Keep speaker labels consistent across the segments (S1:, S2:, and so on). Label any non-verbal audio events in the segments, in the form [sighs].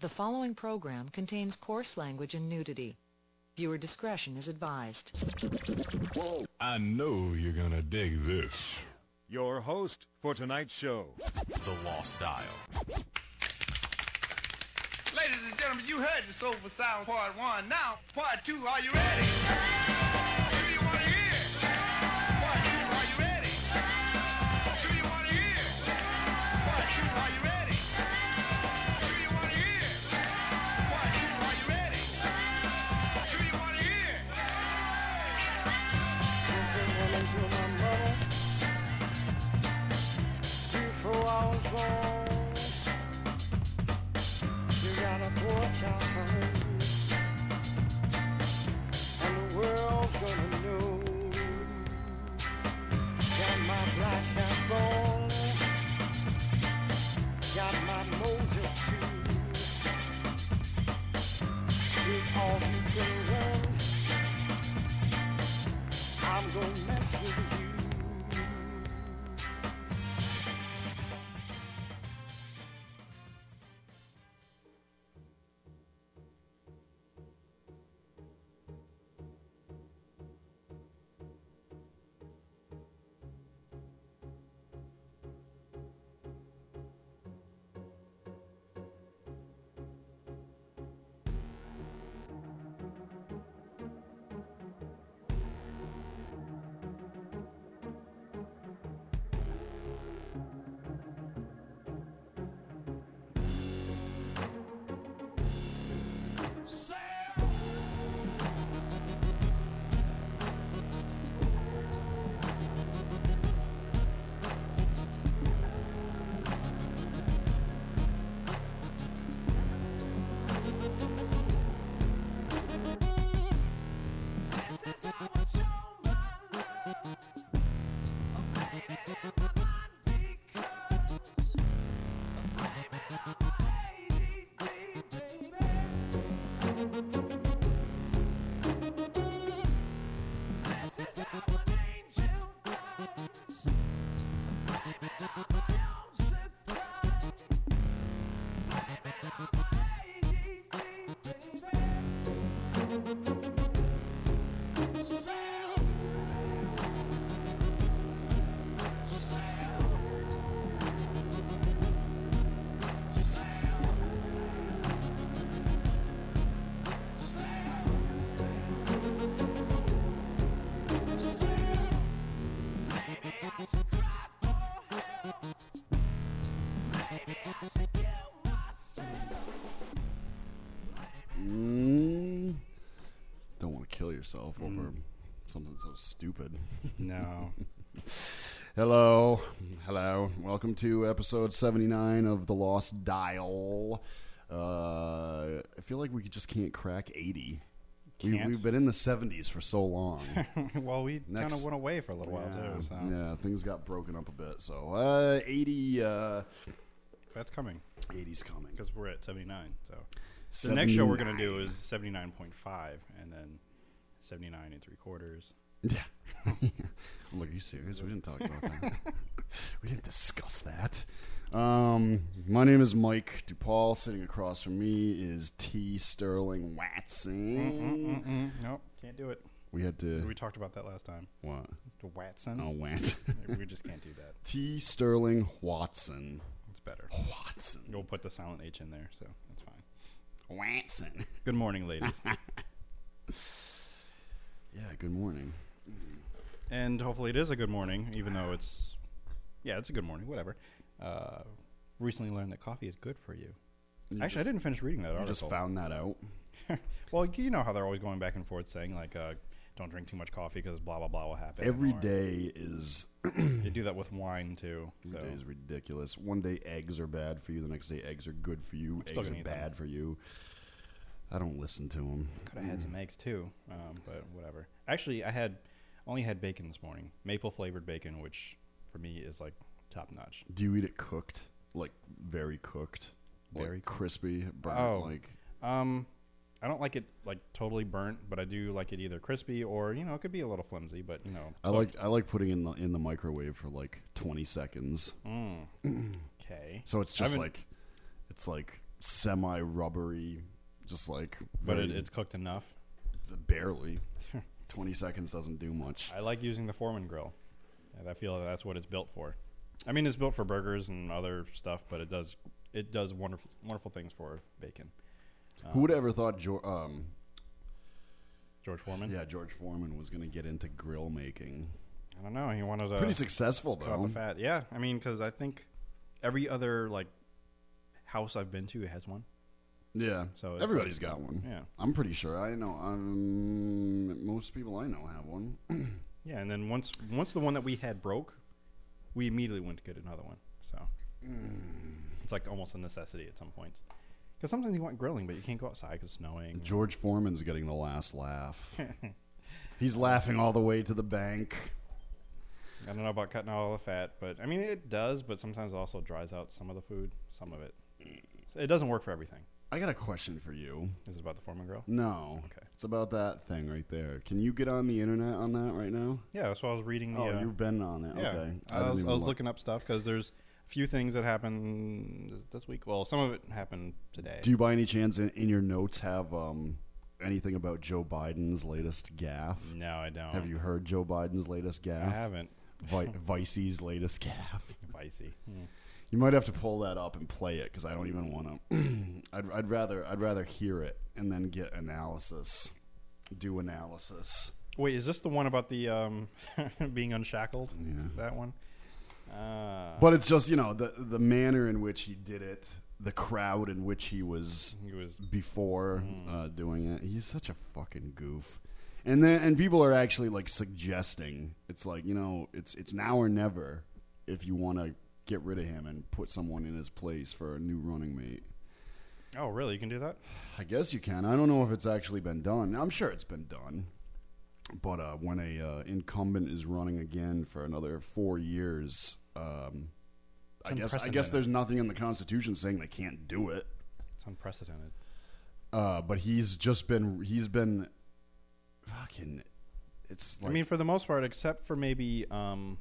S1: The following program contains coarse language and nudity. Viewer discretion is advised. Whoa.
S2: I know you're gonna dig this.
S3: Your host for tonight's show,
S2: The Lost Dial.
S4: Ladies and gentlemen, you heard the Soulful Sound Part 1. Now, Part 2, are you ready? You
S5: got a porch out
S6: don't want to kill yourself over something so stupid.
S7: No. [laughs]
S6: Hello, hello. Welcome to episode seventy-nine of the Lost Dial. Uh, I feel like we just can't crack eighty. We,
S7: Can't?
S6: we've been in the seventies for so long. [laughs]
S7: well, we kind of went away for a little while
S6: yeah,
S7: too, so
S6: yeah, things got broken up a bit. So uh, 80, uh,
S7: that's coming
S6: 80's coming.
S7: because we're at 79. So the next show we're gonna do is 79.5, and then 79 and three quarters.
S6: Yeah. [laughs] [laughs] Look, are you serious? We didn't talk about that. [laughs] we didn't discuss that. Um, my name is Mike DuPaul. Sitting across from me is T. Sterling Watson.
S7: Mm, nope, can't do it.
S6: We had to.
S7: We talked about that last time.
S6: what?
S7: The Watson.
S6: Oh, Watson.
S7: we just can't do that.
S6: T. Sterling Watson.
S7: It's better.
S6: Watson.
S7: You'll put the silent H in there, so that's fine.
S6: Watson.
S7: Good morning, ladies,
S6: Yeah, good morning.
S7: and hopefully it is a good morning, even though it's yeah, it's a good morning. Whatever. Uh, recently learned that coffee is good for you.
S6: You
S7: Actually, I didn't finish reading that
S6: You
S7: article.
S6: just found that out. [laughs]
S7: well, you know how they're always going back and forth saying like, uh, "Don't drink too much coffee because blah blah blah will happen."
S6: Every
S7: or-
S6: day is [clears throat]
S7: they do that with wine too.
S6: Every
S7: So
S6: day is ridiculous. One day eggs are bad for you. The next day eggs are good for you.
S7: still
S6: eggs
S7: gonna
S6: are
S7: eat them.
S6: bad for you. I don't listen to them.
S7: could have had some eggs too, um, but whatever. Actually, I had only had bacon this morning, maple flavored bacon, which for me is like top notch.
S6: Do you eat it cooked, like very cooked,
S7: Very
S6: like crispy, burnt?
S7: Oh.
S6: Like
S7: Um, I don't like it like totally burnt, but I do like it either crispy or you know it could be a little flimsy, but you know.
S6: I like I like putting in the in the microwave for like twenty seconds.
S7: Mm. [clears throat] Okay.
S6: So it's just like it's like semi rubbery, just like
S7: but it, it's cooked enough.
S6: barely. [laughs] Twenty seconds doesn't do much.
S7: I like using the Foreman grill. I feel like that's what it's built for. I mean, it's built for burgers and other stuff, but it does it does wonderful wonderful things for bacon.
S6: Who would ever thought George, um,
S7: George Foreman.
S6: yeah, George Foreman was going to get into grill making?
S7: I don't know. He wanted to
S6: Pretty successful
S7: cut
S6: though.
S7: the fat. Yeah, I mean, because I think every other like house I've been to has one.
S6: Yeah,
S7: So it's
S6: everybody's
S7: like-
S6: got one.
S7: Yeah,
S6: I'm pretty sure. I know. Um, most people I know have one. [clears throat]
S7: yeah. And then once once the one that we had broke, we immediately went to get another one. So it's like almost a necessity at some points. Because sometimes you want grilling, but you can't go outside because it's snowing.
S6: George Foreman's getting the last laugh. [laughs] He's laughing all the way to the bank.
S7: I don't know about cutting out all the fat, but I mean it does. But sometimes it also dries out some of the food, some of it. It doesn't work for everything.
S6: I got a question for you.
S7: Is it about the Foreman grill?
S6: No.
S7: Okay.
S6: It's about that thing right there. Can you get on the internet on that right now?
S7: Yeah, that's why I was reading the.
S6: oh,
S7: uh,
S6: you've been on it.
S7: Yeah,
S6: Okay.
S7: I,
S6: didn't
S7: was, I was
S6: look.
S7: looking up stuff because there's a few things that happened this- week. Well, some of it happened today.
S6: Do you by any chance in, in your notes have um, anything about Joe Biden's latest gaffe?
S7: no, I don't.
S6: Have you heard Joe Biden's latest
S7: I
S6: gaffe?
S7: haven't.
S6: Vi- [laughs] Vicey's latest gaffe.
S7: Vicey. Hmm.
S6: You might have to pull that up and play it because I don't even want [clears throat] to. I'd, I'd rather I'd rather hear it and then get analysis, do analysis.
S7: Wait, is this the one about the um, [laughs] being unshackled?
S6: Yeah.
S7: That one. Uh,
S6: But it's just you know the the manner in which he did it, the crowd in which he was
S7: he was.
S6: before
S7: Mm.
S6: uh, doing it. He's such a fucking goof. And then and people are actually like suggesting it's like you know it's it's now or never if you want to get rid of him and put someone in his place for a new running mate.
S7: Oh, really? You can do that?
S6: I guess you can. I don't know if it's actually been done. I'm sure it's been done. But uh, when a uh, incumbent is running again for another four years, um, I guess I guess there's nothing in the Constitution saying they can't do it.
S7: It's unprecedented.
S6: Uh, but he's just been he's been fucking. It's like
S7: I mean, for the most part, except for maybe um,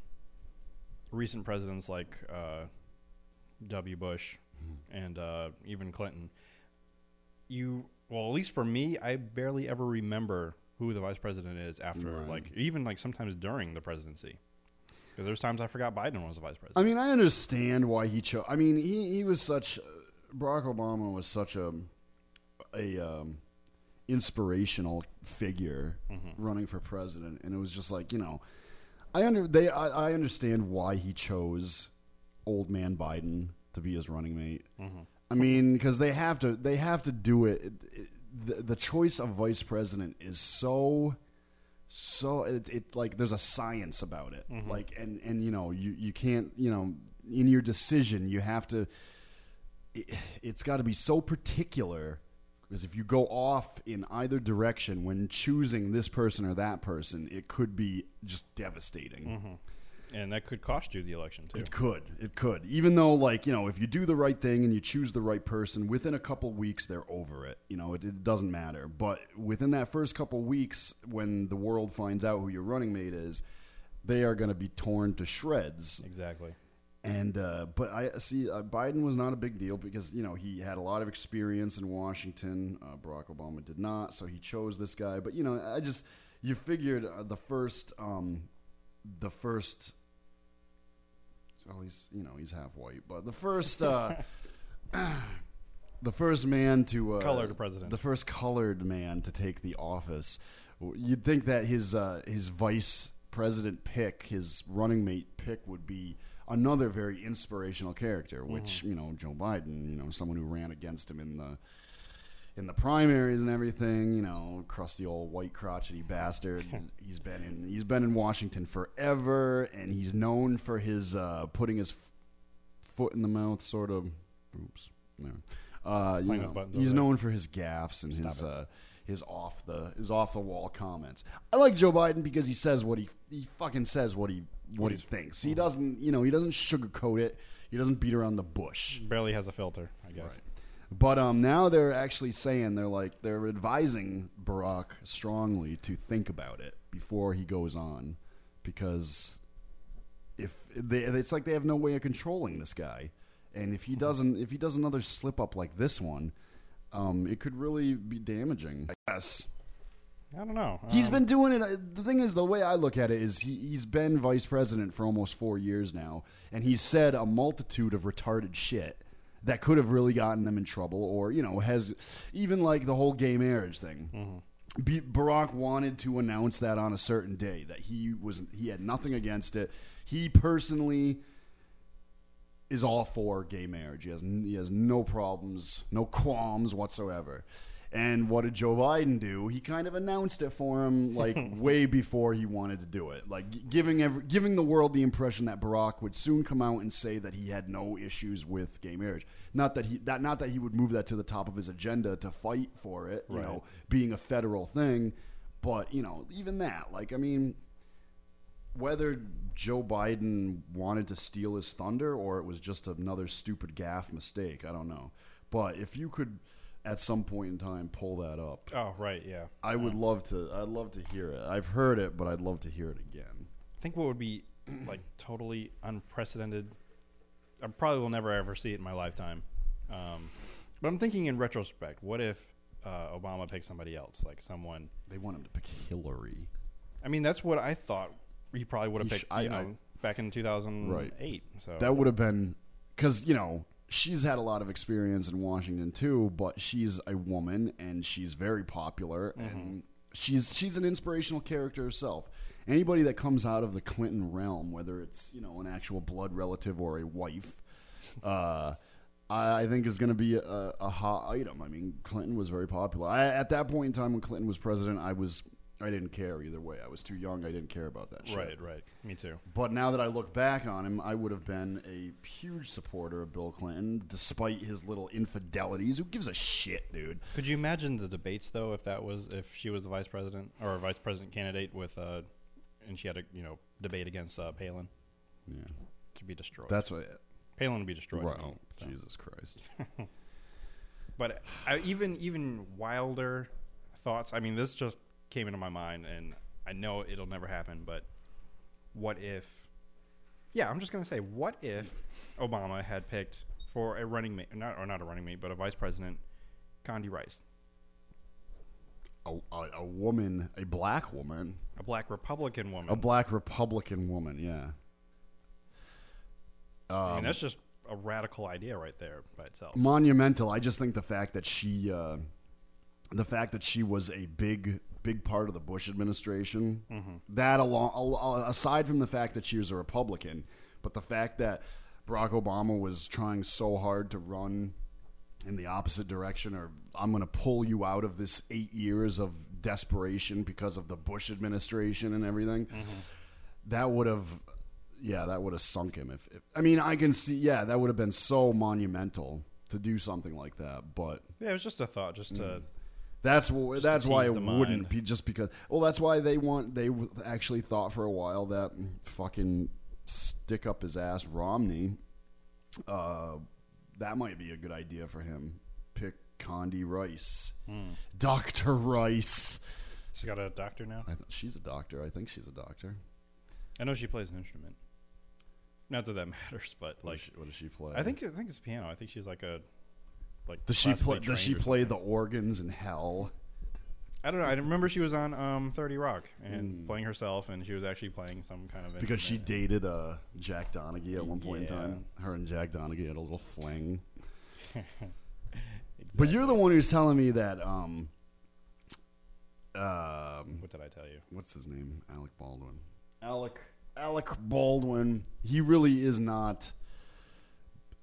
S7: recent presidents like uh, W. Bush
S6: Mm-hmm.
S7: and uh, even Clinton, you well, at least for me, I barely ever remember who the vice president is after,
S6: Right.
S7: like even like sometimes during the presidency. Because there's times I forgot Biden was the vice president.
S6: I mean, I understand why he chose. I mean, he he was such Barack Obama was such a a um, inspirational figure
S7: Mm-hmm.
S6: running for president, and it was just like you know, I under they I, I understand why he chose old man Biden to be his running mate.
S7: Mm-hmm.
S6: I mean, because they have to they have to do it. The, the choice of vice president is so so it, it like there's a science about it like and and you know you you can't you know in your decision you have to it, it's got to be so particular because if you go off in either direction when choosing this person or that person it could be just devastating mm-hmm.
S7: and that could cost you the election too.
S6: it could. It could. Even though, like, you know, if you do the right thing and you choose the right person, within a couple weeks, they're over it. You know, it, it doesn't matter. But within that first couple weeks, when the world finds out who your running mate is, they are going to be torn to shreds.
S7: Exactly.
S6: And, uh, but I see, uh, Biden was not a big deal because, you know, he had a lot of experience in Washington. Uh, Barack Obama did not. So he chose this guy. But, you know, I just, you figured uh, the first, um, the first well he's you know he's half white but the first uh the first man to uh,
S7: Colored president.
S6: the first colored man to take the office you'd think that his uh his vice president pick his running mate pick would be another very inspirational character which you know Joe Biden you know someone who ran against him in the in the primaries and everything, you know, crusty old white crotchety bastard. [laughs] he's been in he's been in Washington forever, and he's known for his uh, putting his f- foot in the mouth, sort of. Oops, no. Uh, you know, he's
S7: there.
S6: known for his gaffes and his uh, his off the his off the wall comments. I like Joe Biden because he says what he he fucking says what he what he thinks.
S7: Mm-hmm.
S6: He doesn't you know he doesn't sugarcoat it. He doesn't beat around the bush.
S7: Barely has a filter, I guess.
S6: But um, now they're actually saying they're like they're advising Barack strongly to think about it before he goes on, because if they, it's like they have no way of controlling this guy, And if he doesn't, if he does another slip up like this one, um, it could really be damaging. I guess.
S7: I don't know.
S6: He's
S7: Um,
S6: been doing it. The thing is, the way I look at it is, he, he's been vice president for almost four years now, and he's said a multitude of retarded shit that could have really gotten them in trouble, or you know, has even like the whole gay marriage thing. B- Barack wanted to announce that on a certain day that he was he had nothing against it. He personally is all for gay marriage. He has he has no problems, no qualms whatsoever. And what did Joe Biden do? He kind of announced it for him [laughs] like way before he wanted to do it, like giving every, giving the world the impression that Barack would soon come out and say that he had no issues with gay marriage. Not that he that not that he would move that to the top of his agenda to fight for it, you
S7: Right.
S6: know, being a federal thing, but you know, even that, like I mean, whether Joe Biden wanted to steal his thunder or it was just another stupid gaff mistake, I don't know. But if you could at some point in time pull that up,
S7: Oh right, yeah.
S6: I would love to I'd love to hear it. I've heard it, but I'd love to hear it again.
S7: I think what would be [clears throat] like totally unprecedented. I probably will never ever see it in my lifetime. Um, but I'm thinking in retrospect, what if uh, Obama picked somebody else, like someone?
S6: They want him to pick Hillary.
S7: I mean, that's what I thought he probably would have
S6: He sh-
S7: picked.
S6: I-
S7: you know,
S6: I-
S7: back in 2008. So
S6: That would have been because you know she's had a lot of experience in Washington too, but she's a woman and she's very popular and she's she's an inspirational character herself. Anybody that comes out of the Clinton realm, whether it's you know an actual blood relative or a wife, uh, I, I think is going to be a, a hot item. I mean, Clinton was very popular. I, at that point in time when Clinton was president, I was I didn't care either way. I was too young. I didn't care about that shit.
S7: right, right. Me too.
S6: But now that I look back on him, I would have been a huge supporter of Bill Clinton, despite his little infidelities. Who gives a shit, dude?
S7: Could you imagine the debates though, if that was if she was the vice president or a vice president candidate with, uh, and she had a you know debate against uh, Palin?
S6: Yeah,
S7: She'd be destroyed.
S6: that's what.
S7: Palin would be destroyed.
S6: Right. Oh,
S7: so.
S6: Jesus Christ. [laughs] [laughs]
S7: But I, even even wilder thoughts. I mean, this just came into my mind, and I know it'll never happen. But what if? Yeah, I'm just gonna say, what if Obama had picked for a running mate, not or not a running mate, but a vice president, Condi Rice,
S6: A, a, a woman, a black woman,
S7: a black Republican woman.
S6: a black Republican woman. Yeah.
S7: I mean,
S6: Um,
S7: that's just a radical idea right there by itself.
S6: monumental. I just think the fact that she, uh, the fact that she was a big, big part of the Bush administration, mm-hmm. that along, aside from the fact that she was a Republican, but the fact that Barack Obama was trying so hard to run in the opposite direction, or I'm going to pull you out of this eight years of desperation because of the Bush administration and everything. Mm-hmm. That would have, yeah, that would have sunk him. If, if I mean, I can see, yeah, that would have been so monumental to do something like that. But
S7: Yeah, it was just a thought, just to
S6: mm.
S7: That's
S6: that's why it wouldn't be just because. Well, that's why they want they actually thought for a while that fucking stick up his ass Romney. Uh, that might be a good idea for him. Pick Condi Rice,
S7: Hmm.
S6: Doctor Rice.
S7: she's got a doctor now.
S6: I th- she's a doctor. I think she's a doctor.
S7: I know she plays an instrument. Not that that [laughs] matters, but
S6: What
S7: like
S6: does she, what does she play?
S7: I think I think it's piano. I think she's like a like.
S6: Does she play? Does she play the organs in hell?
S7: I don't know. I remember she was on um, Thirty Rock and playing herself, and she was actually playing some kind of.
S6: Because she dated uh, Jack Donaghy at one point in time. Her and Jack Donaghy had a little fling. [laughs] But you're the one who's telling me that. Um, um,
S7: What did I tell you?
S6: what's his name? Alec Baldwin. Alec Alec Baldwin. He really is not.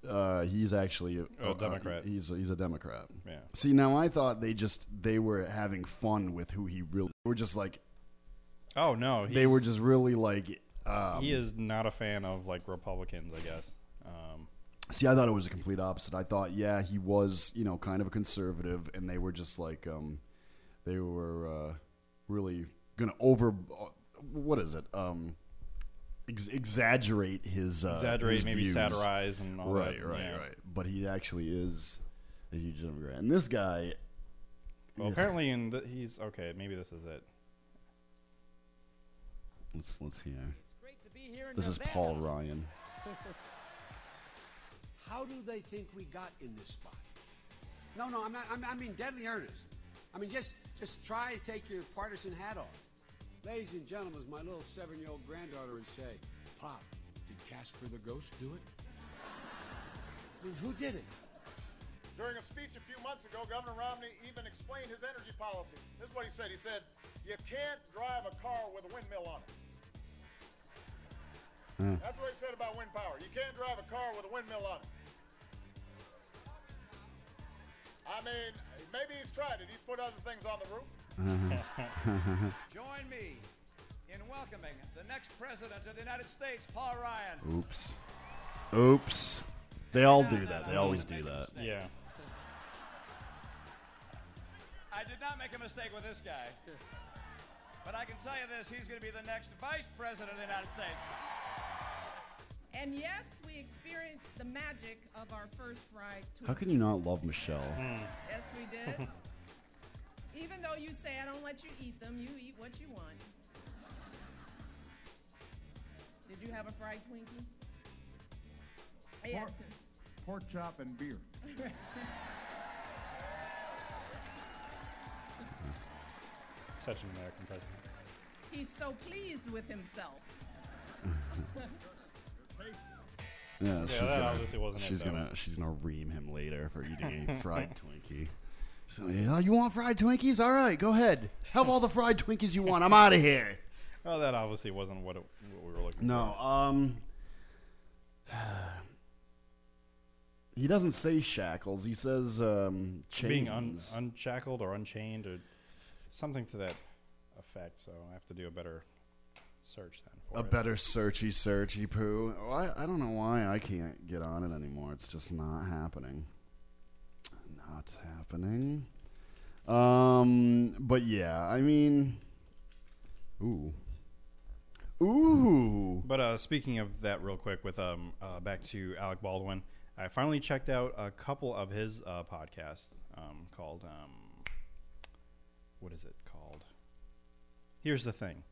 S6: Uh, he's actually a,
S7: Oh, Democrat.
S6: he's a, he's a Democrat.
S7: Yeah.
S6: See, now I thought they just they were having fun with who he really. They were just like
S7: Oh no,
S6: they were just really like. Um,
S7: he is not a fan of like Republicans, I guess. Um,
S6: See, I thought it was a complete opposite. I thought, yeah, he was, you know, kind of a conservative, and they were just like, um, they were uh, really gonna over, uh, what is it? Um, ex- exaggerate his uh,
S7: exaggerate,
S6: his
S7: maybe
S6: views.
S7: satirize, and all
S6: Right,
S7: that.
S6: right,
S7: yeah.
S6: right. But he actually is a huge Democrat, and this guy.
S7: Well,
S6: Ugh.
S7: apparently, in the, he's okay. Maybe this is it.
S6: let's let's hear. This is Paul Ryan. [laughs]
S8: How do they think we got in this spot? No, no, I'm not. I'm, I mean, deadly earnest. I mean, just just try to take your partisan hat off. Ladies and gentlemen, as my little seven-year-old granddaughter would say, "Pop, did Casper the ghost do it?" I mean, who did it?
S9: During a speech a few months ago, Governor Romney even explained his energy policy. This is what he said. He said, You can't drive a car with a windmill on it.
S6: Hmm.
S9: That's what he said about wind power. You can't drive a car with a windmill on it. I mean, maybe he's tried it. He's put other things on the roof. Mm-hmm. [laughs]
S10: Join me in welcoming the next president of the United States, Paul Ryan.
S6: Oops. Oops. They all do that. They always do that.
S7: Yeah.
S10: I did not make a mistake with this guy. But I can tell you this, he's going to be the next vice president of the United States.
S11: And yes, we experienced the magic of our first fried Twinkie.
S6: How can you not love Michelle?
S11: Yes, we did. [laughs] Even though you say I don't let you eat them, you eat what you want. Did you have a fried Twinkie? I had
S12: Pork,
S11: to.
S12: pork chop and beer.
S7: Such an American president.
S11: He's so pleased with himself.
S6: Yeah,
S7: Yeah,
S6: she's
S7: that
S6: gonna,
S7: obviously wasn't
S6: she's
S7: though.
S6: gonna she's gonna ream him later for eating a fried [laughs] Twinkie. Like, oh, you want fried Twinkies? All right, go ahead. Have all the fried Twinkies you want. I'm out of here. [laughs]
S7: Well, that obviously wasn't what, it, what we were looking
S6: No,
S7: for. No.
S6: Um, [sighs] he doesn't say shackles. He says um, chains.
S7: Being un, unshackled or unchained or something to that effect. So I have to do a better search then. For
S6: a
S7: it.
S6: better searchy searchy poo. Oh, I, I don't know why I can't get on it anymore. It's just not happening. Happening. Um, but yeah, I mean, ooh, ooh.
S7: But uh, speaking of that, real quick, with um, uh, back to Alec Baldwin, I finally checked out a couple of his uh, podcasts um, called um, what is it called? Here's the thing.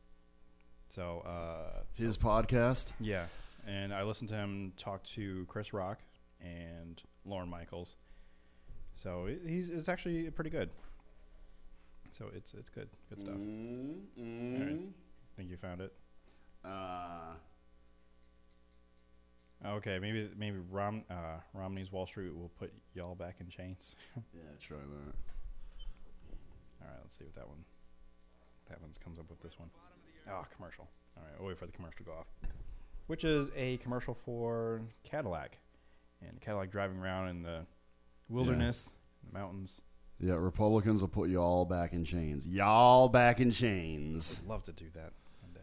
S7: So uh,
S6: His podcast.
S7: yeah, and I listened to him talk to Chris Rock and Lorne Michaels. So it, he's it's actually pretty good. So it's it's good, good stuff.
S6: Mm,
S7: All right.
S6: mm.
S7: Think you found it?
S6: Uh,
S7: Okay, maybe maybe Rom, uh, Romney's Wall Street will put y'all back in chains. [laughs]
S6: yeah, try that.
S7: All right, let's see what that one what happens. Comes up with this one. Oh, commercial. All right, we'll wait for the commercial to go off. Which is a commercial for Cadillac, and Cadillac driving around in the wilderness, the mountains.
S6: Yeah, Republicans will put you all back in chains. Y'all back in chains.
S7: Would love to do that one day.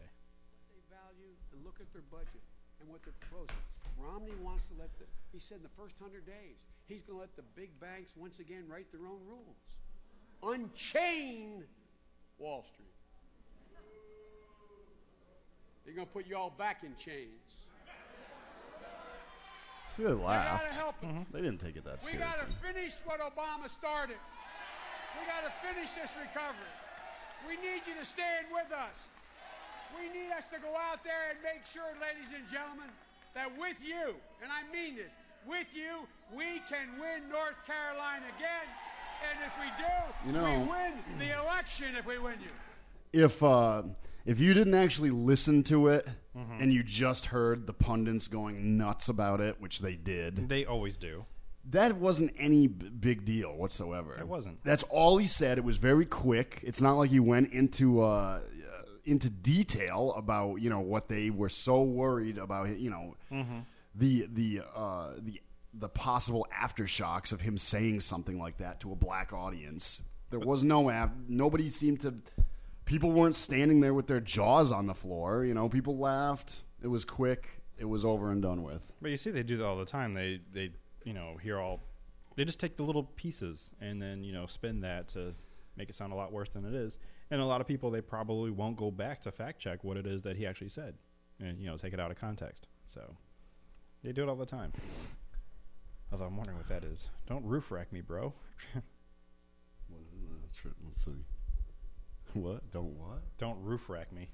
S8: they value and look at their budget and what they're proposing. Romney wants to let the, he said in the first hundred days, he's going to let the big banks once again write their own rules. Unchain Wall Street. They're going to put you all back in chains.
S6: See, they laughed.
S8: 'em.
S6: They didn't take it that
S8: We
S6: seriously.
S8: We got to finish what Obama started. We got to finish this recovery. We need you to stand with us. We need us to go out there and make sure, ladies and gentlemen, that with you, and I mean this, with you, we can win North Carolina again. And if we do,
S6: You know-
S8: we win the election if we win you.
S6: if uh, if you didn't actually listen to it
S7: Mm-hmm.
S6: and you just heard the pundits going nuts about it, which they did,
S7: They always do.
S6: that wasn't any b- big deal whatsoever.
S7: It wasn't.
S6: That's all he said. It was very quick. It's not like he went into uh, uh, into detail about you know what they were so worried about. You know
S7: Mm-hmm.
S6: the the uh, the the possible aftershocks of him saying something like that to a black audience. There was no af- nobody seemed to. People weren't standing there with their jaws on the floor. You know, people laughed. It was quick. It was over and done with.
S7: But you see, they do that all the time. They they you know hear all. They just take the little pieces and then you know spin that to make it sound a lot worse than it is. And a lot of people they probably won't go back to fact check what it is that he actually said, and you know take it out of context. So they do it all the time. Although I'm wondering what that is. Don't roof rack me, bro. [laughs]
S6: Let's see. What? Don't what?
S7: Don't roof rack me,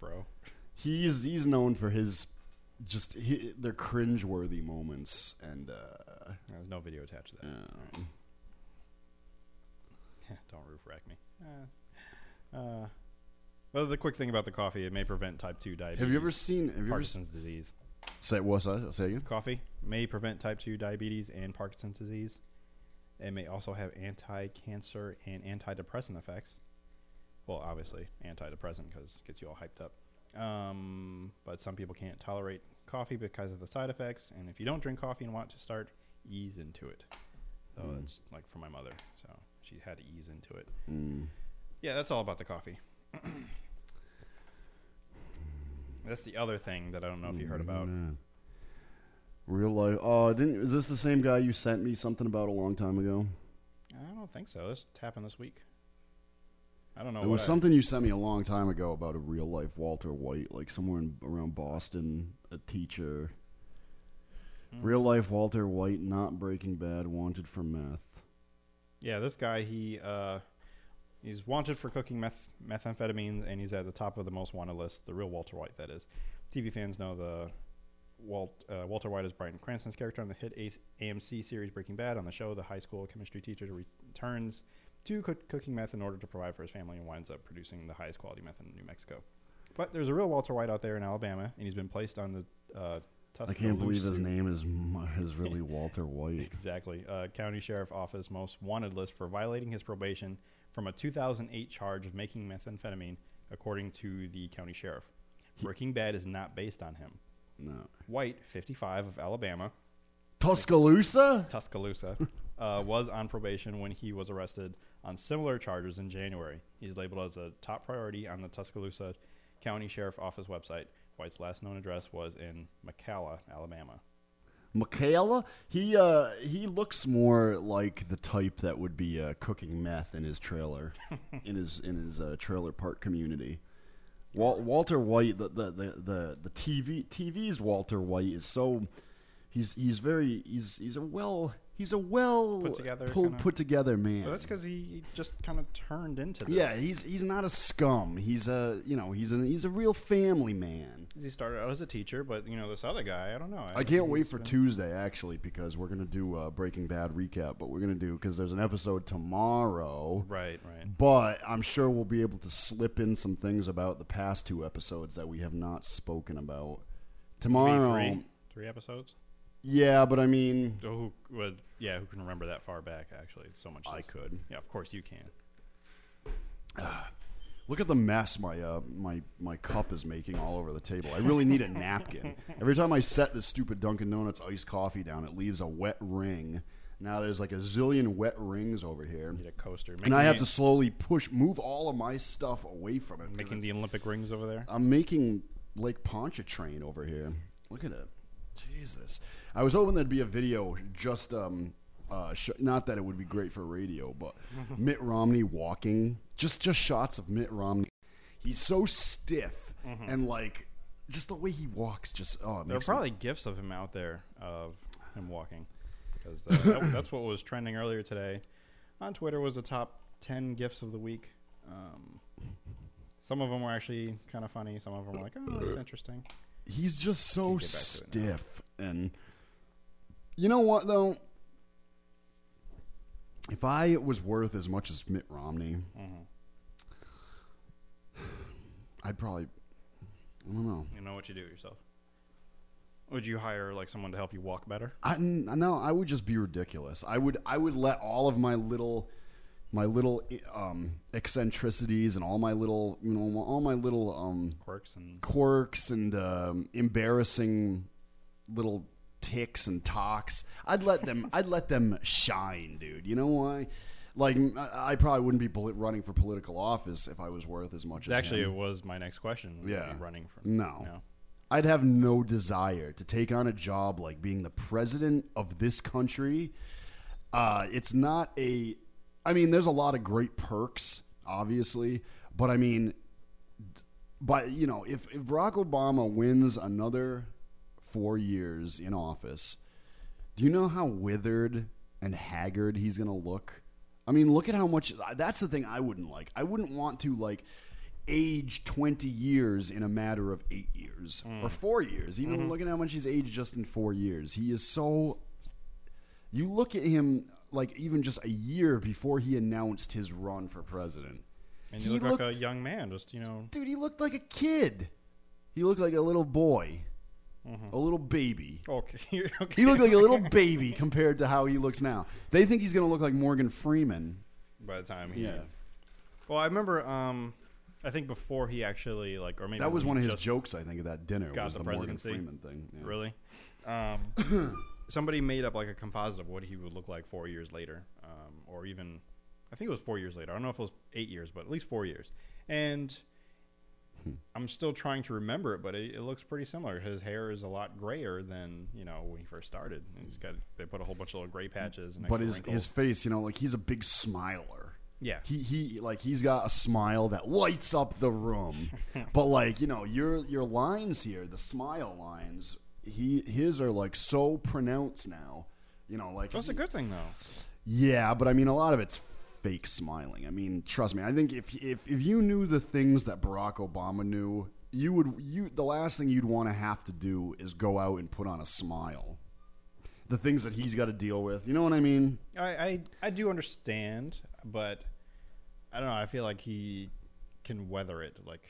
S7: bro.
S6: He's he's known for his just he, they're cringeworthy moments, and uh,
S7: There's no video attached to that.
S6: um, [laughs]
S7: Don't roof rack me. Uh, uh, well, the quick thing about the coffee, it may prevent type 2 diabetes.
S6: have you ever seen? Have you ever
S7: Parkinson's disease?
S6: say what's that? Say again.
S7: Coffee may prevent type 2 diabetes and Parkinson's disease. It may also have anti-cancer and antidepressant effects. Well, obviously, antidepressant because it gets you all hyped up. Um, but some people can't tolerate coffee because of the side effects. And if you don't drink coffee and want to start, ease into it. So
S6: Mm.
S7: it's like for my mother. So she had to ease into it.
S6: Mm.
S7: Yeah, that's all about the coffee. [clears throat] that's the other thing that I don't know if you heard about.
S6: Man. Real life. Oh, didn't is this the same guy you sent me something about a long time ago?
S7: I don't think so. This happened this week. I don't know.
S6: There was
S7: I-
S6: something you sent me a long time ago about a real life Walter White, like somewhere in, around Boston, a teacher.
S7: Hmm.
S6: Real life Walter White, not Breaking Bad, wanted for meth.
S7: Yeah, this guy he uh, he's wanted for cooking meth methamphetamine, and he's at the top of the most wanted list. The real Walter White, that is. TV fans know the Walt, uh, Walter White is Bryan Cranston's character on the hit AMC series Breaking Bad. On the show, the high school chemistry teacher returns to cook, cooking meth in order to provide for his family, and winds up producing the highest quality meth in New Mexico. But there's a real Walter White out there in Alabama, and he's been placed on the uh,
S6: I can't believe his name is is really [laughs] Walter White.
S7: Exactly. Uh, County Sheriff Office most wanted list for violating his probation from a 2008 charge of making methamphetamine, according to the county sheriff. Breaking Bad is not based on him.
S6: No.
S7: White, 55 of Alabama,
S6: Tuscaloosa?
S7: Tuscaloosa, uh, was on probation when he was arrested on similar charges in January. He's labeled as a top priority on the Tuscaloosa County Sheriff Office website. White's last known address was in McCalla, Alabama.
S6: Michaela, he uh he looks more like the type that would be uh, cooking meth in his trailer, [laughs] in his in his uh, trailer park community. Wal- Walter White, the, the the the the TV TV's Walter White is so he's he's very he's he's a well he's a well
S7: Put together
S6: pulled
S7: kinda-
S6: put together man.
S7: Well, that's because he just kind of turned into this.
S6: yeah, he's he's not a scum. He's a you know he's a he's a real family man.
S7: He started out as a teacher, but you know this other guy, I don't know.
S6: I can't wait for
S7: been-
S6: Tuesday actually because we're gonna do a Breaking Bad recap, but we're gonna do because there's an episode tomorrow.
S7: Right, right.
S6: But I'm sure we'll be able to slip in some things about the past two episodes that we have not spoken about tomorrow.
S7: Three, three episodes.
S6: Yeah, but I mean,
S7: So who would? Yeah, who can remember that far back? Actually, so much.
S6: I
S7: is-
S6: could.
S7: Yeah, of course you can.
S6: Look at the mess my uh, my my cup is making all over the table. I really need a napkin. [laughs] Every time I set this stupid Dunkin' Donuts iced coffee down, it leaves a wet ring. Now there's like a zillion wet rings over here,
S7: Need a coaster.
S6: and I have to slowly push move all of my stuff away from it.
S7: Making the Olympic rings over there.
S6: I'm making Lake Pontchartrain over here. Look at it. Jesus. I was hoping there'd be a video just um uh sh- not that it would be great for radio, but [laughs] Mitt Romney walking. Just just shots of Mitt Romney. He's so stiff and like just the way he walks just oh it
S7: There are
S6: makes me-
S7: probably gifs of him out there of him walking, because uh, that, [laughs] that's what was trending earlier today. On Twitter was the top ten gifs of the week. Um, some of them were actually kind of funny. Some of them were like, oh, that's interesting.
S6: He's just so
S7: Can't get back to it now.
S6: stiff and you know what though if i was worth as much as mitt romney
S7: Mhm.
S6: i'd probably i don't know
S7: You know what you do yourself. Would you hire like someone to help you walk better?
S6: i no i would just be ridiculous i would i would let all of my little my little um eccentricities and all my little you know all my little um
S7: Quirks and
S6: quirks and um, embarrassing little ticks and talks. I'd let them. I'd let them shine, dude. You know why? Like I, probably wouldn't be poli- running for political office if I was worth as much as
S7: actually,
S6: him.
S7: it was my next question. Would
S6: Yeah.
S7: be running
S6: No.
S7: no.
S6: I'd have no desire to take on a job like being the president of this country. Uh, it's not a. I mean, there's a lot of great perks, obviously, but I mean, but you know, if, if Barack Obama wins another four years in office, do you know how withered and haggard he's going to look? I mean, look at how much. That's the thing I wouldn't like. I wouldn't want to like. age 20 years in a matter of eight years
S7: Mm.
S6: or four years. Even
S7: Mhm.
S6: looking at how much he's aged just in four years, he is so. You look at him like even just a year before he announced his run for president.
S7: And you
S6: he
S7: look
S6: looked,
S7: like a young man, just you know.
S6: dude, he looked like a kid. He looked like a little boy,
S7: Mhm.
S6: a little baby.
S7: Okay, [laughs] okay.
S6: He looked like a little [laughs] baby compared to how he looks now. They think he's going to look like Morgan Freeman.
S7: by the time he.
S6: Yeah.
S7: Well, I remember. Um, I think before he actually like, or maybe
S6: That was one of his jokes, I think, at that dinner.
S7: got
S6: was
S7: the,
S6: the, Morgan. Freeman thing. Yeah.
S7: Really? [clears throat] Um, somebody made up like a composite of what he would look like four years later, um, or even I think it was four years later. I don't know if it was eight years, but at least four years. And
S6: Hmm.
S7: I'm still trying to remember it, but it, it looks pretty similar. His hair is a lot grayer than you know when he first started. And he's got they put a whole bunch of little gray patches and
S6: But his
S7: wrinkles.
S6: his face, you know, like he's a big smiler.
S7: Yeah.
S6: He he like he's got a smile that lights up the room. [laughs] but like, you know, your your lines here, the smile lines, he his are like so pronounced now. You know, like
S7: That's a good thing though.
S6: Yeah, but I mean, a lot of it's fake smiling. I mean, trust me. I think if if if you knew the things that Barack Obama knew, you would you the last thing you'd want to have to do is go out and put on a smile. The things that he's got to deal with, you know what I mean?
S7: I, I I do understand, but I don't know. I feel like he can weather it. Like,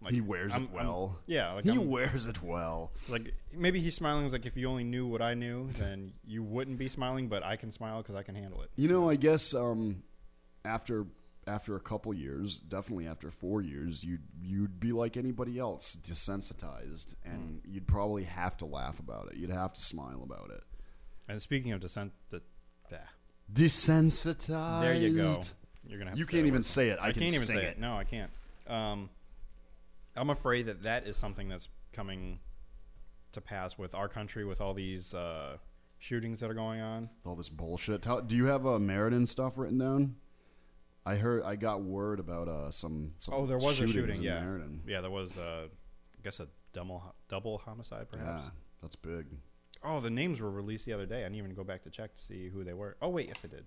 S7: like
S6: he wears
S7: I'm-
S6: it
S7: I'm-
S6: well.
S7: yeah, like
S6: he
S7: I'm-
S6: wears it well.
S7: Like maybe he's smiling like if you only knew what I knew, [laughs] then you wouldn't be smiling. But I can smile because I can handle it.
S6: You know, I guess um, after after a couple years, definitely after four years, you'd you'd be like anybody else, desensitized, and
S7: Hmm.
S6: you'd probably have to laugh about it. You'd have to smile about it.
S7: And speaking of descent, the, yeah.
S6: Desensitized.
S7: There you go. You're gonna. Have
S6: You can't even
S7: word.
S6: say it. I can
S7: can't even say
S6: it.
S7: No, I can't. Um, I'm afraid that that is something that's coming to pass with our country, with all these uh, shootings that are going on.
S6: All this bullshit. Tell, do you have uh, Meriden stuff written down? I heard. I got word about uh, some. some
S7: Oh, there was a shooting.
S6: in
S7: Yeah,
S6: Meriden.
S7: yeah, there was. Uh, I guess a double double homicide, perhaps.
S6: Yeah, that's big.
S7: Oh, the names were released the other day. I didn't even go back to check to see who they were. Oh wait, yes I did.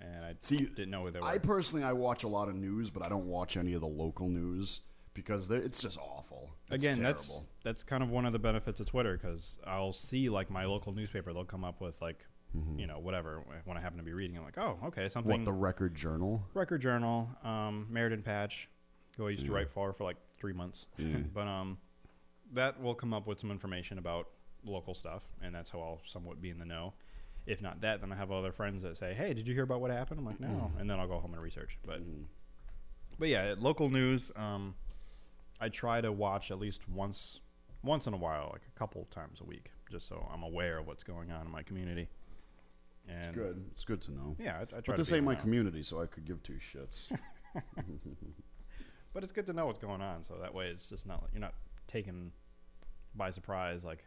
S7: And I
S6: See,
S7: didn't know who they were.
S6: I personally, I watch a lot of news, but I don't watch any of the local news because it's just awful. It's
S7: Again, that's
S6: terrible.
S7: that's kind of one of the benefits of Twitter because I'll see like my local newspaper. They'll come up with like, you know, whatever when I happen to be reading. I'm like, oh, okay, something.
S6: Mm-hmm. what the Record Journal.
S7: Record Journal, um, Meriden Patch, who I used to write for for like three months.
S6: Yeah. [laughs]
S7: but um, that will come up with some information about local stuff, and that's how I'll somewhat be in the know. If not that, then I have other friends that say, "Hey, did you hear about what happened?" I'm like, "No,"
S6: Mm.
S7: and then I'll go home and research. But but yeah, local news. Um, I try to watch at least once once in a while, like a couple times a week, just so I'm aware of what's going on in my community. And
S6: It's good. It's good to know.
S7: Yeah, I, I try
S6: But
S7: to
S6: this ain't my community, so I could give two shits. [laughs] [laughs]
S7: But it's good to know what's going on, so that way it's just not you're not taken by surprise. Like,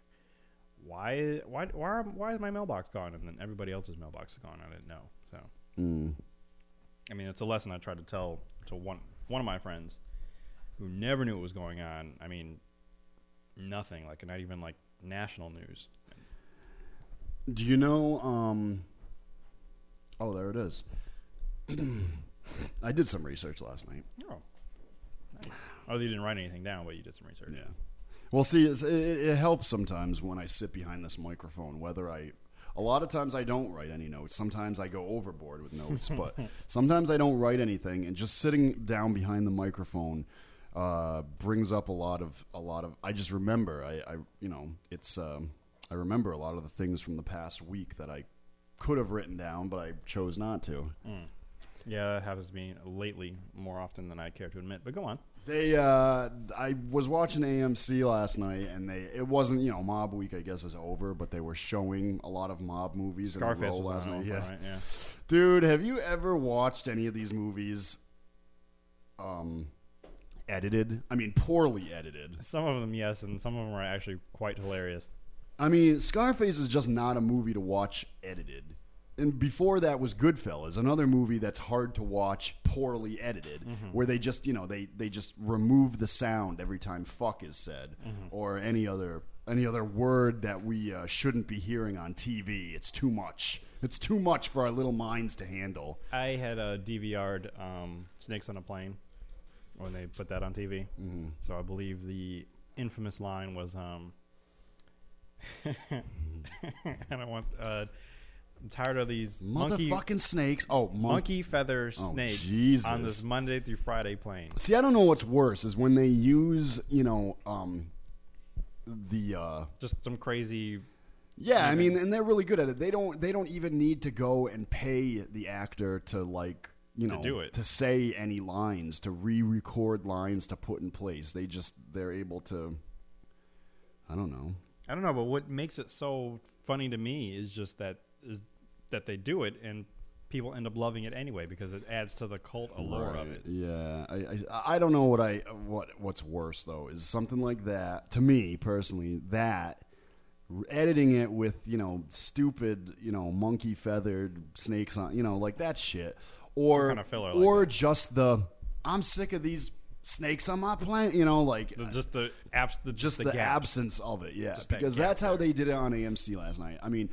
S7: why, why, why, are, why is my mailbox gone? And then everybody else's mailbox is gone. I didn't know. So,
S6: Mm.
S7: I mean, it's a lesson I tried to tell to one one of my friends who never knew what was going on. I mean, nothing. Like, not even like national news.
S6: Do you know? Um, oh, there it is. [clears throat] I did some research last night.
S7: Oh, nice. Oh, you didn't write anything down, but you did some research.
S6: Yeah. Well, see, it's, it, it helps sometimes when I sit behind this microphone. Whether I, a lot of times I don't write any notes. Sometimes I go overboard with notes, but [laughs] sometimes I don't write anything. And just sitting down behind the microphone uh, brings up a lot of a lot of. I just remember. I, I you know, it's. Um, I remember a lot of the things from the past week that I could have written down, but I chose not to.
S7: Mm. Yeah, that happens to me lately more often than I care to admit. But go on.
S6: They, uh, I was watching AMC last night, and they, it wasn't, you know, Mob Week, I guess, is over, but they were showing a lot of mob movies
S7: Scarface was
S6: last night.
S7: also,
S6: Yeah.
S7: right? Yeah.
S6: dude, have you ever watched any of these movies, um, edited? I mean, poorly edited.
S7: Some of them, yes, and some of them are actually quite hilarious.
S6: I mean, Scarface is just not a movie to watch edited. And before that was Goodfellas, another movie that's hard to watch, poorly edited,
S7: Mhm.
S6: where they just, you know, they, they just remove the sound every time "fuck" is said,
S7: Mhm.
S6: or any other any other word that we uh, shouldn't be hearing on TV. It's too much. It's too much for our little minds to handle.
S7: I had a DVR'd um, Snakes on a Plane. When they put that on TV.
S6: Mhm.
S7: So I believe the infamous line was, um, [laughs] "I don't want. Uh, I'm tired of these monkey
S6: Motherfucking snakes. Oh, mon-
S7: monkey feather
S6: Oh,
S7: snakes
S6: Jesus.
S7: on this Monday through Friday plane."
S6: See, I don't know what's worse is when they use, you know, um, the uh,
S7: Just some crazy.
S6: yeah. I mean, and they're really good at it. They don't. They don't even need to go and pay the actor to like, you know, To
S7: do it.
S6: to say any lines, to re-record lines to put in place. They just they're able to. I don't know.
S7: I don't know, but what makes it so funny to me is just that is that they do it and people end up loving it anyway because it adds to the cult allure of it.
S6: Yeah, I, I I don't know what I what what's worse though is something like that to me personally that editing it with you know stupid you know monkey feathered snakes on you know like that shit or
S7: kind of filler like
S6: or just the I'm sick of these snakes on my plant. you know like
S7: The, just the abs, the,
S6: just
S7: the,
S6: the, absence of it, yeah.
S7: Just
S6: Because
S7: gap
S6: that's how they did it on AMC last night. I mean,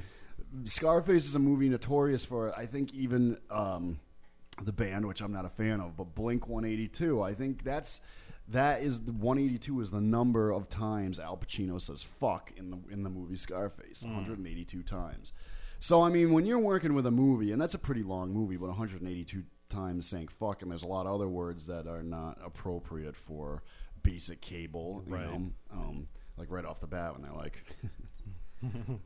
S6: Scarface is a movie notorious for, I think, even um, the band, which I'm not a fan of, but Blink 182. I think that's that is the 182 is the number of times Al Pacino says "fuck" in the in the movie Scarface,
S7: Hmm.
S6: 182 times. So I mean, when you're working with a movie, and that's a pretty long movie, but 182 times saying "fuck," and there's a lot of other words that are not appropriate for basic cable, you
S7: Right.
S6: know, um, like right off the bat when they're like. [laughs]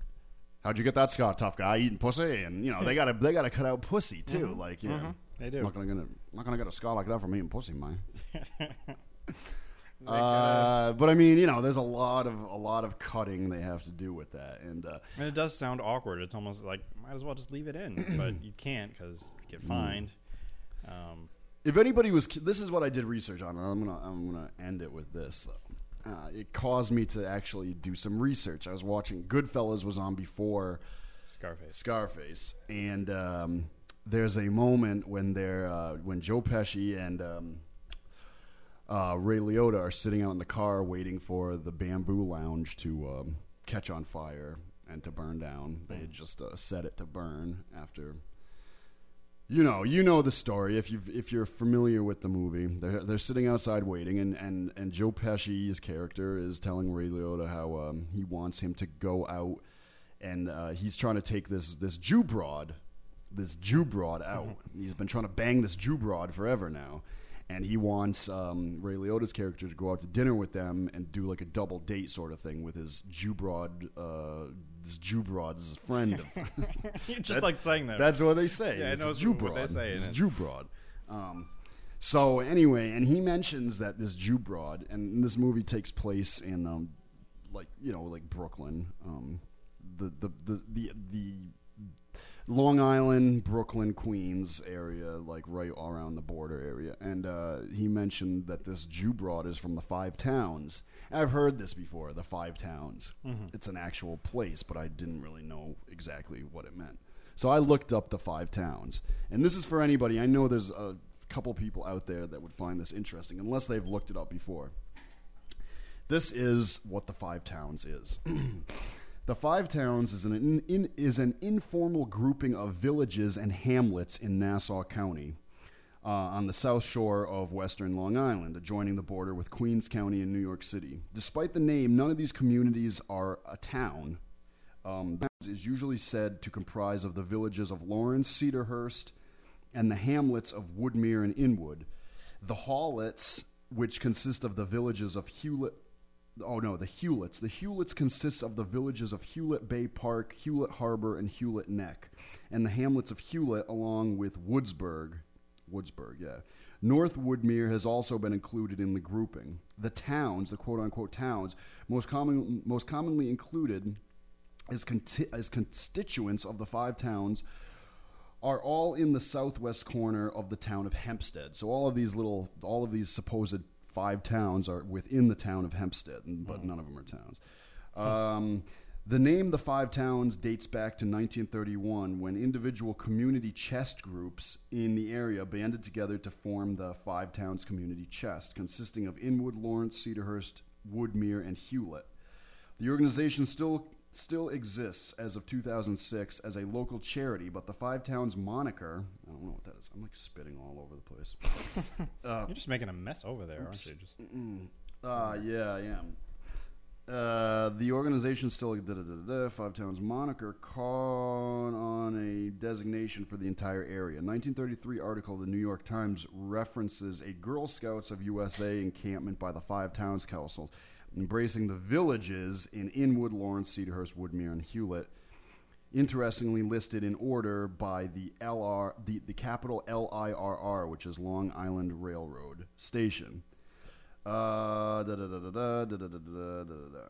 S6: How'd you get that scar, tough guy eating pussy? And you know they gotta they gotta cut out pussy too.
S7: Mhm.
S6: Like yeah,
S7: Mhm. They do.
S6: Not gonna, gonna not gonna get a scar like that from eating pussy, man. [laughs] Uh, but I mean, you know, there's a lot of a lot of cutting they have to do with that, and uh,
S7: And it does sound awkward. It's almost like might as well just leave it in, [clears throat] but you can't because you get
S6: Mm.
S7: fined. Um,
S6: if anybody was, this is what I did research on, and I'm gonna I'm gonna end it with this though. Uh, it caused me to actually do some research. I was watching Goodfellas was on before
S7: Scarface.
S6: Scarface, and um, there's a moment when they're uh, when Joe Pesci and um, uh, Ray Liotta are sitting out in the car waiting for the bamboo lounge to um, catch on fire and to burn down. They had just uh, set it to burn after. You know, you know the story if you if you're familiar with the movie. They're they're sitting outside waiting, and, and, and Joe Pesci's character is telling Ray Liotta how um, he wants him to go out, and uh, he's trying to take this this Jew broad, this Jew broad out. He's been trying to bang this Jew broad forever now, and he wants um, Ray Liotta's character to go out to dinner with them and do like a double date sort of thing with his Jew broad, uh, this Jew broad's friend. [laughs] Of,
S7: You just like saying that.
S6: That's what they say.
S7: Yeah, I
S6: It's
S7: know
S6: Jew
S7: what they say,
S6: It's Jew broad. Um, so anyway, and he mentions that this Jew broad, and this movie takes place in, um, like you know, like Brooklyn, um, the, the the the the Long Island, Brooklyn, Queens area, like right around the border area. And uh, he mentioned that this Jew broad is from the Five Towns. I've heard this before, the Five Towns.
S7: Mhm.
S6: It's an actual place, but I didn't really know exactly what it meant. So I looked up the Five Towns. And this is for anybody. I know there's a couple people out there that would find this interesting, unless they've looked it up before. This is what the Five Towns is. [clears throat] the Five Towns is an in, in, is an informal grouping of villages and hamlets in Nassau County, uh, on the south shore of western Long Island, adjoining the border with Queens County and New York City. Despite the name, none of these communities are a town. Um, is usually said to comprise of the villages of Lawrence, Cedarhurst, and the hamlets of Woodmere and Inwood. The Hawlets, which consist of the villages of Hewlett, oh no, the Hewletts. The Hewletts consists of the villages of Hewlett Bay Park, Hewlett Harbor, and Hewlett Neck, and the hamlets of Hewlett, along with Woodsburgh. Woodsburgh, yeah. North Woodmere has also been included in the grouping. The towns, the quote unquote towns, most, common, most commonly included as, conti- as constituents of the five towns are all in the southwest corner of the town of Hempstead. So all of these little, all of these supposed five towns are within the town of Hempstead, and- but none of them are towns. Um, the name the five towns dates back to 1931 when individual community chest groups in the area banded together to form the Five Towns Community Chest, consisting of Inwood, Lawrence, Cedarhurst, Woodmere, and Hewlett. The organization still still exists as of 2006 as a local charity, but the Five Towns moniker, I don't don't know what that is. I'm like spitting all over the place. [laughs] uh,
S7: You're just making a mess over there,
S6: oops.
S7: aren't you? Just
S6: Mm. Uh, yeah, I am. Uh, the organization still da, da, da, da, da, Five Towns moniker called on a designation for the entire area. 1933 article of the New York Times references a Girl Scouts of USA encampment by the Five Towns Council, embracing the villages in Inwood, Lawrence, Cedarhurst, Woodmere, and Hewlett. Interestingly listed in order by the LR, the, the capital LIRR, which is Long Island Railroad Station. Uh, da, da, da, da, da, da, da, da, da, da, da.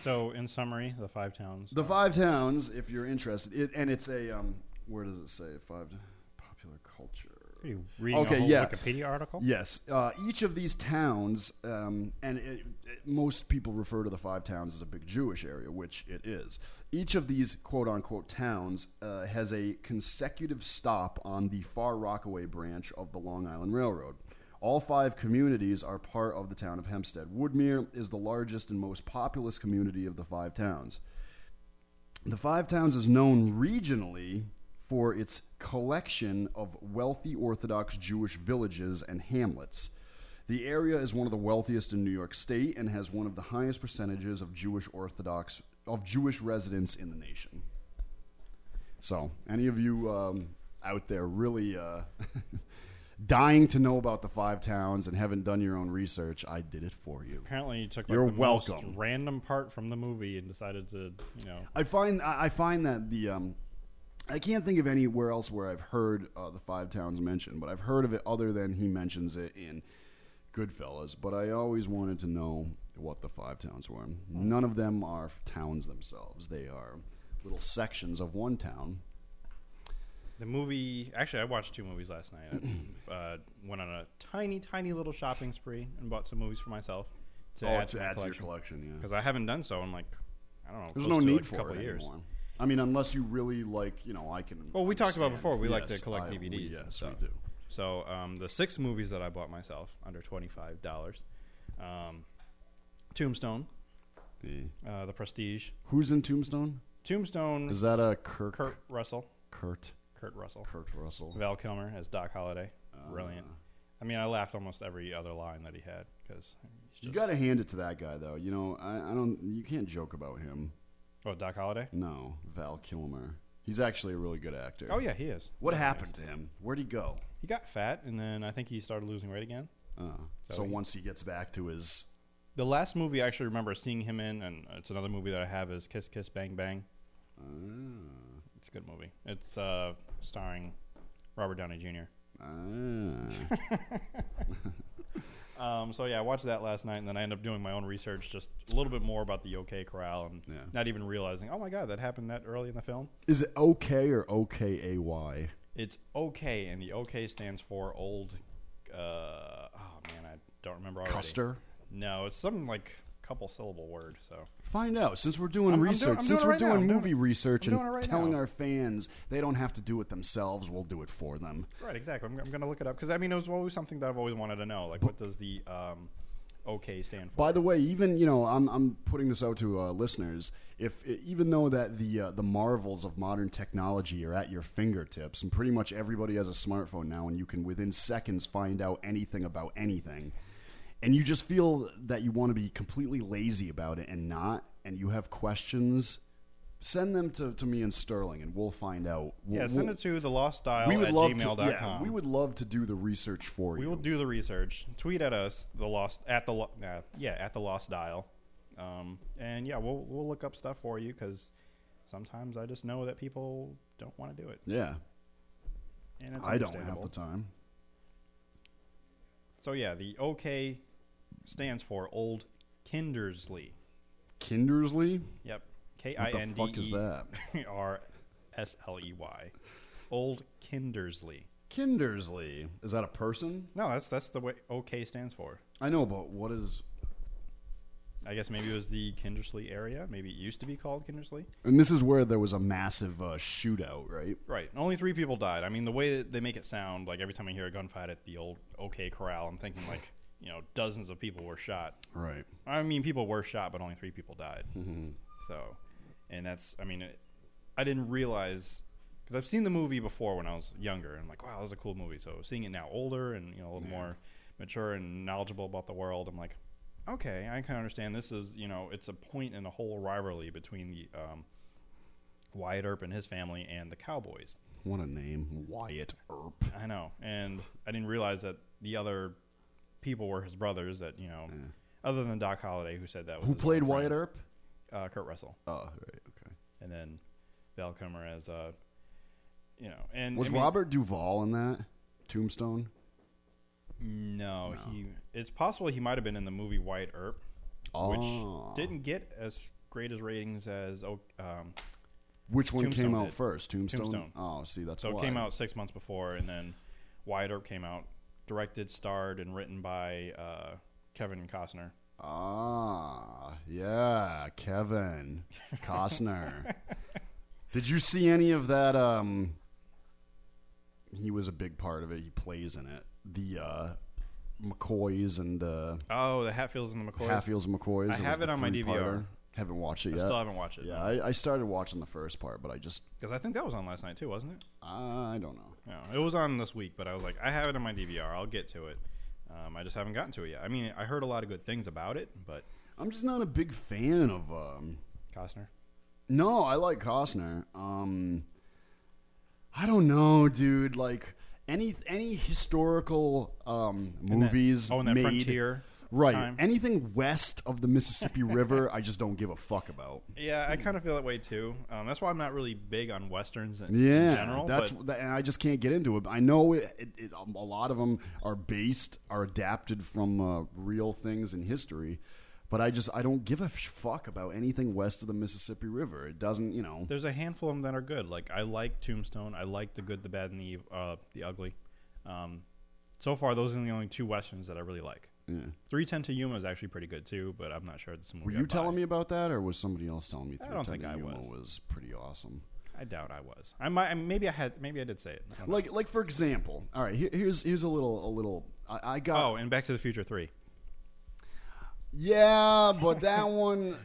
S7: so. In summary, the five towns.
S6: The five towns, if you're interested, it, and it's a um, where does it say five popular culture?
S7: Are you reading a
S6: okay,
S7: whole
S6: yeah.
S7: Wikipedia article?
S6: Yes, uh, each of these towns, um, and it, it, most people refer to the five towns as a big Jewish area, which it is. Each of these quote unquote towns uh, has a consecutive stop on the Far Rockaway branch of the Long Island Railroad. All five communities are part of the town of Hempstead. Woodmere is the largest and most populous community of the five towns. The Five Towns is known regionally for its collection of wealthy Orthodox Jewish villages and hamlets. The area is one of the wealthiest in New York State and has one of the highest percentages of Jewish Orthodox of Jewish residents in the nation. So, any of you um, out there really uh, [laughs] dying to know about the five towns and haven't done your own research, I did it for you.
S7: Apparently, you took like,
S6: You're
S7: the most
S6: welcome.
S7: random part from the movie and decided to, you know.
S6: I find I find that the um, I can't think of anywhere else where I've heard uh, the five towns mentioned, but I've heard of it other than he mentions it in Goodfellas. But I always wanted to know what the five towns were. None of them are towns themselves; they are little sections of one town.
S7: The movie. Actually, I watched two movies last night. I [clears throat] uh, went on a tiny, tiny little shopping spree and bought some movies for myself to
S6: Oh,
S7: add
S6: to add to your
S7: collection.
S6: collection, yeah.
S7: Because I haven't done so in like, I don't know.
S6: There's no need
S7: like,
S6: for
S7: a couple
S6: it
S7: of years.
S6: anymore. I mean, unless you really like, you know, I can.
S7: Well, we talked about
S6: understand.
S7: before. We like
S6: Yes,
S7: to collect
S6: I-
S7: DVDs. and
S6: yes, we
S7: stuff.
S6: do.
S7: So um, the six movies that I bought myself under twenty five dollars: um, Tombstone, uh, The Prestige.
S6: Who's in Tombstone?
S7: Tombstone
S6: Is that a Kirk?
S7: Kurt Russell.
S6: Kurt.
S7: Kurt Russell.
S6: Kurt Russell.
S7: Val Kilmer as Doc Holliday.
S6: Ah.
S7: Brilliant. I mean, I laughed almost every other line that he had because
S6: You got to hand it to that guy, though. You know, I, I don't. You can't joke about him.
S7: Oh, Doc Holliday.
S6: No, Val Kilmer. He's actually a really good actor.
S7: Oh yeah, he is.
S6: What
S7: Yeah, he
S6: happened
S7: is.
S6: to him? Where'd he go?
S7: He got fat, and then I think he started losing weight again.
S6: Uh,
S7: So
S6: so
S7: he-
S6: once he gets back to his,
S7: The last movie I actually remember seeing him in, and it's another movie that I have is Kiss Kiss Bang Bang.
S6: Ah.
S7: It's a good movie. It's uh, starring Robert Downey Jr.
S6: Ah. [laughs]
S7: Um, so yeah, I watched that last night, and then I ended up doing my own research, just a little bit more about the OK Corral, and
S6: Yeah.
S7: not even realizing, oh my god, that happened that early in the film.
S6: is it OK or O K A Y?
S7: It's OK, and the OK stands for old. Uh, oh man, I don't remember already.
S6: Custer.
S7: No, it's something like couple syllable word. So
S6: Find out. Since we're doing
S7: I'm- I'm doing-
S6: research,
S7: I'm
S6: since
S7: doing
S6: we're
S7: right
S6: doing
S7: I'm doing
S6: movie research
S7: I'm
S6: and
S7: right
S6: telling
S7: now.
S6: our fans they don't have to do it themselves, we'll do it for them.
S7: right, exactly. I'm, I'm gonna look it up because I mean it was always something that I've always wanted to know. Like, what does the um, OK stand for?
S6: By the way, even you know, I'm I'm putting this out to uh, listeners. If even though that the uh, the marvels of modern technology are at your fingertips, and pretty much everybody has a smartphone now, and you can within seconds find out anything about anything, and you just feel that you want to be completely lazy about it and not, and you have questions, send them to, to me and Sterling, and we'll find out. We'll-
S7: yeah, send
S6: we'll-
S7: it to the lost dial
S6: we would
S7: at
S6: love
S7: gmail.com.
S6: to. Yeah, we would love to do the research for
S7: We
S6: you.
S7: We will do the research. Tweet at us the lost at the lo- uh, yeah at the lost dial, um, and yeah, we'll we'll look up stuff for you because sometimes I just know that people don't want to do it.
S6: yeah,
S7: And it's
S6: I don't have the time.
S7: So yeah, the OK stands for Old Kindersley.
S6: Kindersley.
S7: Yep, K I N D
S6: fuck is
S7: E
S6: that?
S7: R S L E Y. Old Kindersley.
S6: Kindersley. Is that a person?
S7: No, that's that's the way OK stands for.
S6: I know, but what is?
S7: I guess maybe it was the Kindersley area. Maybe it used to be called Kindersley.
S6: And this is where there was a massive uh, shootout, right?
S7: Right. Only three people died. I mean, the way that they make it sound, like every time I hear a gunfight at the old OK Corral, I'm thinking like, you know, dozens of people were shot.
S6: Right.
S7: I mean, people were shot, but only three people died.
S6: Mhm.
S7: So, and that's, I mean, it, I didn't realize because I've seen the movie before when I was younger, and I'm like, wow, that was a cool movie. So seeing it now older and you know a little
S6: Yeah.
S7: more mature and knowledgeable about the world, I'm like, okay, I can understand. This is you know it's a point in a whole rivalry between the um, Wyatt Earp and his family and the Cowboys.
S6: What a name, Wyatt Earp.
S7: I know, and I didn't realize that the other people were his brothers. That you know, other than Doc Holliday, who said that. Was
S6: Who
S7: his
S6: played
S7: friend.
S6: Wyatt Earp?
S7: Uh, Kurt Russell.
S6: Oh, right, okay.
S7: And then Val Kilmer as uh, you know, and
S6: Was
S7: I mean-
S6: Robert Duvall in that Tombstone?
S7: No, he. It's possible he might have been in the movie Wyatt Earp,
S6: Oh.
S7: which didn't get as great as ratings as oh, um,
S6: Which one
S7: Tombstone
S6: came out
S7: did.
S6: first? Tombstone?
S7: Tombstone.
S6: Oh, see, that's
S7: so
S6: why.
S7: it came out six months before, and then Wyatt Earp came out, directed, starred, and written by uh, Kevin Costner.
S6: Ah, yeah, Kevin Costner. [laughs] Did you see any of that? Um, he was a big part of it. He plays in it. The uh, McCoys and uh,
S7: Oh, the Hatfields and the McCoys.
S6: Hatfields and McCoys.
S7: I
S6: was
S7: have it on my. DVR.
S6: Haven't watched it
S7: I
S6: yet.
S7: still haven't watched it,
S6: Yeah. I, I started watching the first part, but I just
S7: Because I think that was on last night too, wasn't it?
S6: I don't know.
S7: No, it was on this week, but I was like, I have it on my DVR. I'll get to it. Um, I just haven't gotten to it yet. I mean, I heard a lot of good things about it, but
S6: I'm just not a big fan of um,
S7: Costner.
S6: No, I like Costner. Um, I don't know, dude. Like any any historical um,
S7: In
S6: movies
S7: oh, in that
S6: made
S7: frontier
S6: right?
S7: time?
S6: Anything west of the Mississippi [laughs] River, I just don't give a fuck about.
S7: Yeah, I kind of feel that way too. Um, that's why I'm not really big on westerns in,
S6: Yeah,
S7: in general.
S6: that's
S7: but
S6: that, and I just can't get into it. I know it, it, it, um, a lot of them are based, are adapted from uh, real things in history, but I just I don't give a fuck about anything west of the Mississippi River. It doesn't, you know.
S7: there's a handful of them that are good. Like I like Tombstone. I like the good, the bad, and the uh, the ugly. Um, so far, those are the only two westerns that I really like.
S6: Yeah.
S7: Three Ten to Yuma is actually pretty good too, but I'm not sure it's a movie.
S6: Were you telling me about that, or was somebody else telling me?
S7: I don't think
S6: 310
S7: I
S6: Yuma
S7: was.
S6: was pretty awesome.
S7: I doubt I was. I might. Maybe I had. Maybe I did say it. Don't know.
S6: Like, like for example, all right. Here, here's here's a little a little. I, I got.
S7: oh, and Back to the Future Three.
S6: Yeah, but that [laughs] one.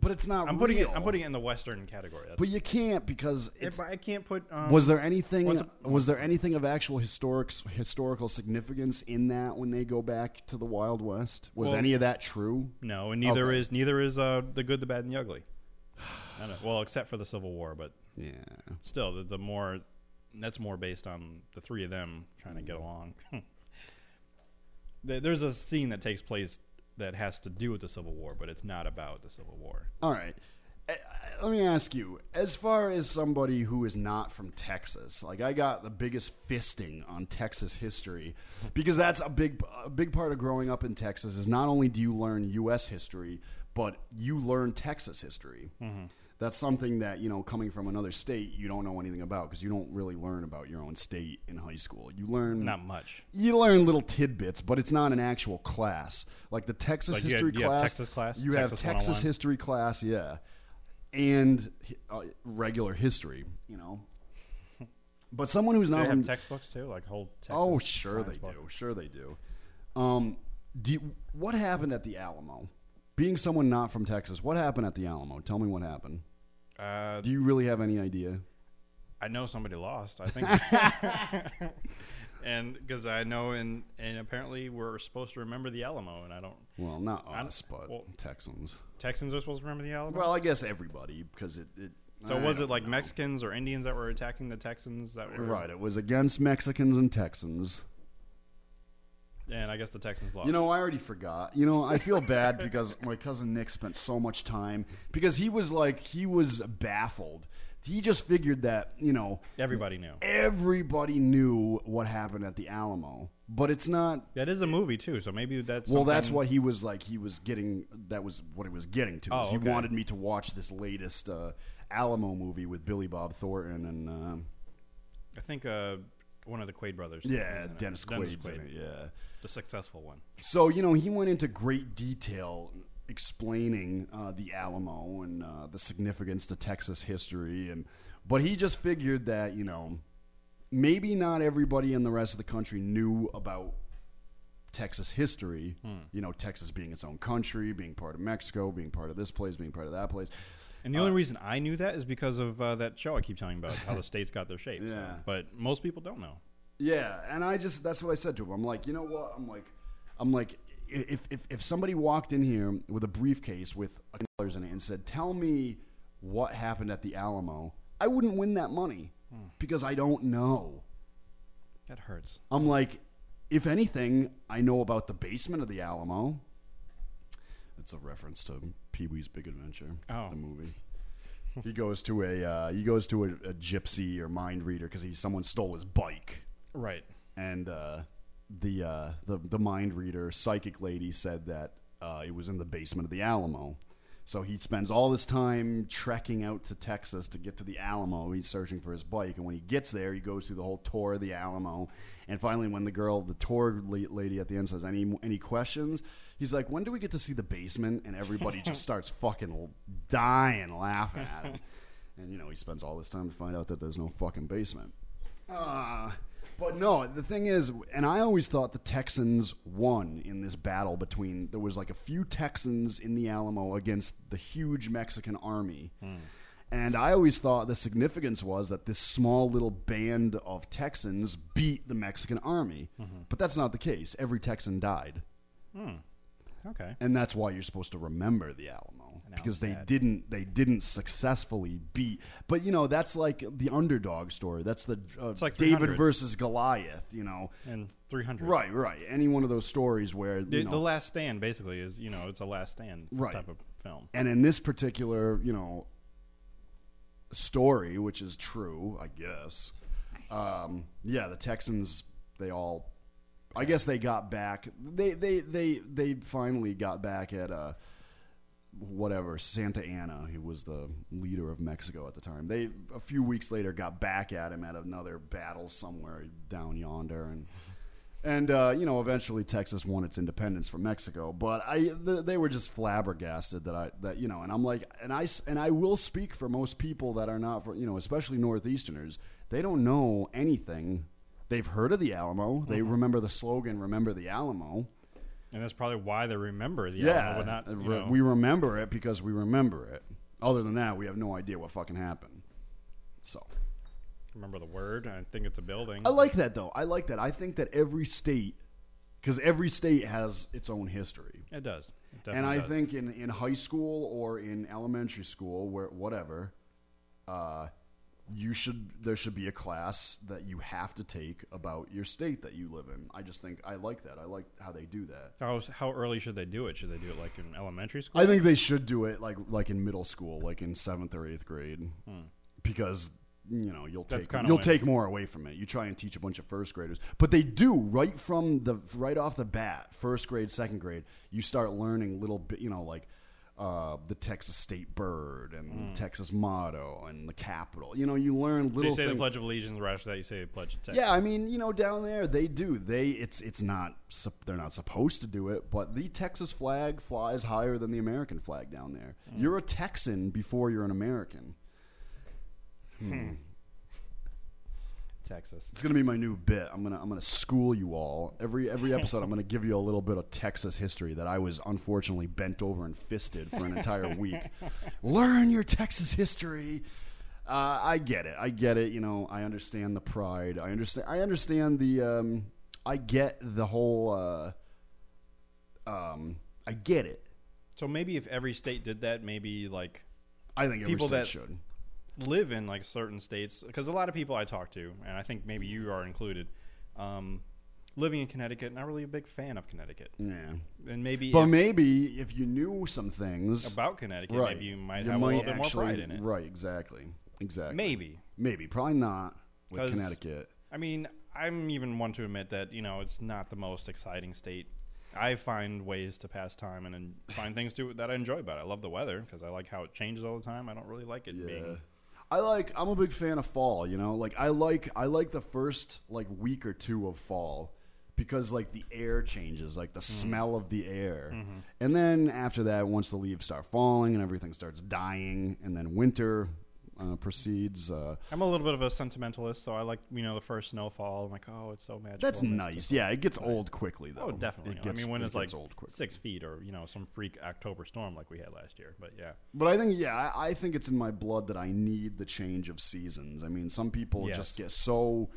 S6: But it's not.
S7: I'm putting it. I'm putting it in the western category. That's
S6: But you can't because it's.
S7: If I can't put. Um,
S6: was there anything?
S7: a-
S6: was there anything of actual historic historical significance in that when they go back to the Wild West? Was
S7: Well,
S6: any of that true?
S7: No, and neither
S6: Okay.
S7: is neither is uh, the good, the bad, and the ugly. [sighs] I don't, well, except for the Civil War, but
S6: yeah,
S7: still, the, the more that's more based on the three of them trying to get along. [laughs] There's a scene that takes place that has to do with the Civil War, but it's not about the Civil War.
S6: All right. Uh, Let me ask you, as far as somebody who is not from Texas, like I got the biggest fisting on Texas history [laughs] because that's a big a big part of growing up in Texas is not only do you learn US history, but you learn Texas history.
S7: Mhm.
S6: That's something that, you know, coming from another state, you don't know anything about because you don't really learn about your own state in high school. You learn
S7: Not much.
S6: You learn little tidbits, but it's not an actual class. Like the Texas
S7: Like you had-
S6: history
S7: you have
S6: class.
S7: Texas class?
S6: You have
S7: Texas
S6: Texas
S7: 101?
S6: history class, yeah, and uh, regular history. You know, but someone who's not
S7: they
S6: from
S7: have textbooks too, like whole. Texas
S6: oh, sure they
S7: book?
S6: do, sure they do. Um, do you, what happened at the Alamo? Being someone not from Texas, what happened at the Alamo? Tell me what happened.
S7: Uh,
S6: Do you really have any idea?
S7: I know somebody lost. I think, [laughs] [laughs] and because I know, and and apparently we're supposed to remember the Alamo, and I don't.
S6: Well, not us, but
S7: well,
S6: Texans.
S7: Texans are supposed to remember the Alamo.
S6: Well, I guess everybody because it. it
S7: so
S6: I
S7: was it like
S6: know.
S7: Mexicans or Indians that were attacking the Texans? That were
S6: Right, it was against Mexicans and Texans.
S7: And I guess the Texans lost.
S6: You know, I already forgot. You know, I feel bad because [laughs] my cousin Nick spent so much time because he was like he was baffled. He just figured that you know
S7: everybody knew.
S6: everybody knew what happened at the Alamo, but it's not.
S7: That is a movie too, so maybe that's
S6: Well, that's what he was like. He was getting. That was what he was getting to.
S7: Oh,
S6: is He wanted me to watch this latest uh, Alamo movie with Billy Bob Thornton and. Uh,
S7: I think uh, one of the Quaid brothers.
S6: Yeah,
S7: in it.
S6: Dennis Quaid's in it, yeah.
S7: the successful one.
S6: So you know, he went into great detail explaining uh, the Alamo and uh, the significance to Texas history, and but he just figured that you know maybe not everybody in the rest of the country knew about Texas history.
S7: Hmm.
S6: You know, Texas being its own country, being part of Mexico, being part of this place, being part of that place.
S7: And the only reason I knew that is because of uh, that show I keep telling about, how the [laughs] states got their shape. so-
S6: Yeah.
S7: But most people don't know.
S6: Yeah, and I just that's what I said to him. I'm like, you know what? I'm like, I'm like, if if if somebody walked in here with a briefcase with a dollars in it and said, "Tell me what happened at the Alamo," I wouldn't win that money because I don't know.
S7: That hurts.
S6: I'm like, if anything, I know about the basement of the Alamo. It's a reference to Pee Wee's Big Adventure,
S7: Oh.
S6: the movie. he goes to a uh, he goes to a, a gypsy or mind reader because he someone stole his bike
S7: Right.
S6: and uh, the uh, the the mind reader psychic lady said that uh, it was in the basement of the Alamo. So he spends all this time trekking out to Texas to get to the Alamo. He's searching for his bike, and when he gets there, he goes through the whole tour of the Alamo. And finally, when the girl, the tour lady at the end says, "Any any questions?" He's like, "When do we get to see the basement?" And everybody just [laughs] starts fucking dying laughing at him. And you know, he spends all this time to find out that there's no fucking basement. Uh, but no, the thing is, and I always thought the Texans won in this battle between there was like a few Texans in the Alamo against the huge Mexican army. And I always thought the significance was that this small little band of Texans beat the Mexican army. But that's not the case. Every Texan died.
S7: Hmm. Okay.
S6: And that's why you're supposed to remember the Alamo because they didn't they didn't successfully beat. But you know that's like the underdog story. That's the uh,
S7: It's like
S6: David versus Goliath. You know,
S7: And 300.
S6: right, right. Any one of those stories where
S7: The,
S6: you know,
S7: the Last Stand basically is, you know, it's a Last Stand
S6: Right.
S7: type of film.
S6: and in this particular you know story, which is true, I guess. Um, yeah, the Texans they all. I guess they got back. They they they they finally got back at uh whatever Santa Anna, who was the leader of Mexico at the time. They a few weeks later got back at him at another battle somewhere down yonder, and and uh, you know eventually Texas won its independence from Mexico. But I th- they were just flabbergasted that I that you know, and I'm like, and I and I will speak for most people that are not for you know, especially Northeasterners. They don't know anything. They've heard of the Alamo. They remember the slogan "Remember the Alamo."
S7: And that's probably why they remember the
S6: yeah,
S7: Alamo, not, you
S6: re-
S7: know,
S6: we remember it because we remember it. Other than that, we have no idea what fucking happened. So
S7: remember the word. I think it's a building.
S6: I like that though. I like that. I think that every state, because every state has its own history.
S7: It does. It
S6: and I
S7: does.
S6: think in, in high school or in elementary school, where whatever, uh, you should there should be a class that you have to take about your state that you live in. I just think I like that. I like how they do that.
S7: How, how early should they do it? Should they do it like in elementary school?
S6: I think they should do it like like in middle school, like in seventh or eighth grade, because you know you'll
S7: Hmm. That's
S6: take you'll take more away from it. You try and teach a bunch of first graders, but they do right from the right off the bat, first grade, second grade. You start learning little bit, you know, like. Uh, the Texas state bird and
S7: Hmm.
S6: the Texas motto and the capital. You know, you learn
S7: So
S6: little
S7: you say the. Pledge of Allegiance, right after that you say the Pledge of Texas.
S6: Yeah, I mean, you know, down there they do. They it's it's not they're not supposed to do it, but the Texas flag flies higher than the American flag down there. You're a Texan before you're an American. Hmm.
S7: Texas.
S6: It's gonna be my new bit. I'm gonna I'm gonna school you all every every [laughs] episode. I'm gonna give you a little bit of Texas history that I was unfortunately bent over and fisted for an entire [laughs] week. Learn your Texas history. Uh, I get it. I get it. You know, I understand the pride. I understand. I understand the. Um, I get the whole. Uh, um, I get it.
S7: So maybe if every state did that, maybe like
S6: I think every
S7: people
S6: state
S7: that
S6: should.
S7: Live in like certain states, because a lot of people I talk to, and I think maybe you are included, um, living in Connecticut, not really a big fan of Connecticut.
S6: Yeah.
S7: And maybe
S6: But
S7: if-
S6: maybe if you knew some things
S7: About Connecticut,
S6: right,
S7: maybe you might have a little bit more pride in it.
S6: Right, exactly, exactly.
S7: Maybe.
S6: maybe, probably not with Connecticut.
S7: I mean, I'm even one to admit that you know it's not the most exciting state. I find ways to pass time and then find things to that I enjoy about it. I love the weather because I like how it changes all the time. I don't really like it being
S6: I like. I'm a big fan of fall. You know, like I like. I like the first like week or two of fall because like the air changes, like the smell of the air,
S7: Mhm.
S6: and then after that, once the leaves start falling and everything starts dying, and then winter. Uh, proceeds. Uh,
S7: I'm a little bit of a sentimentalist, so I like you know the first snowfall. I'm like, oh, it's so magical.
S6: that's
S7: and
S6: nice.
S7: just-
S6: Yeah, it gets old quickly though.
S7: Oh, definitely.
S6: Gets,
S7: I mean, when
S6: it
S7: it's like six feet or you know some freak October storm like we had last year. But yeah,
S6: But I think, yeah, I, I think it's in my blood that I need the change of seasons. I mean, some people
S7: Yes.
S6: just get so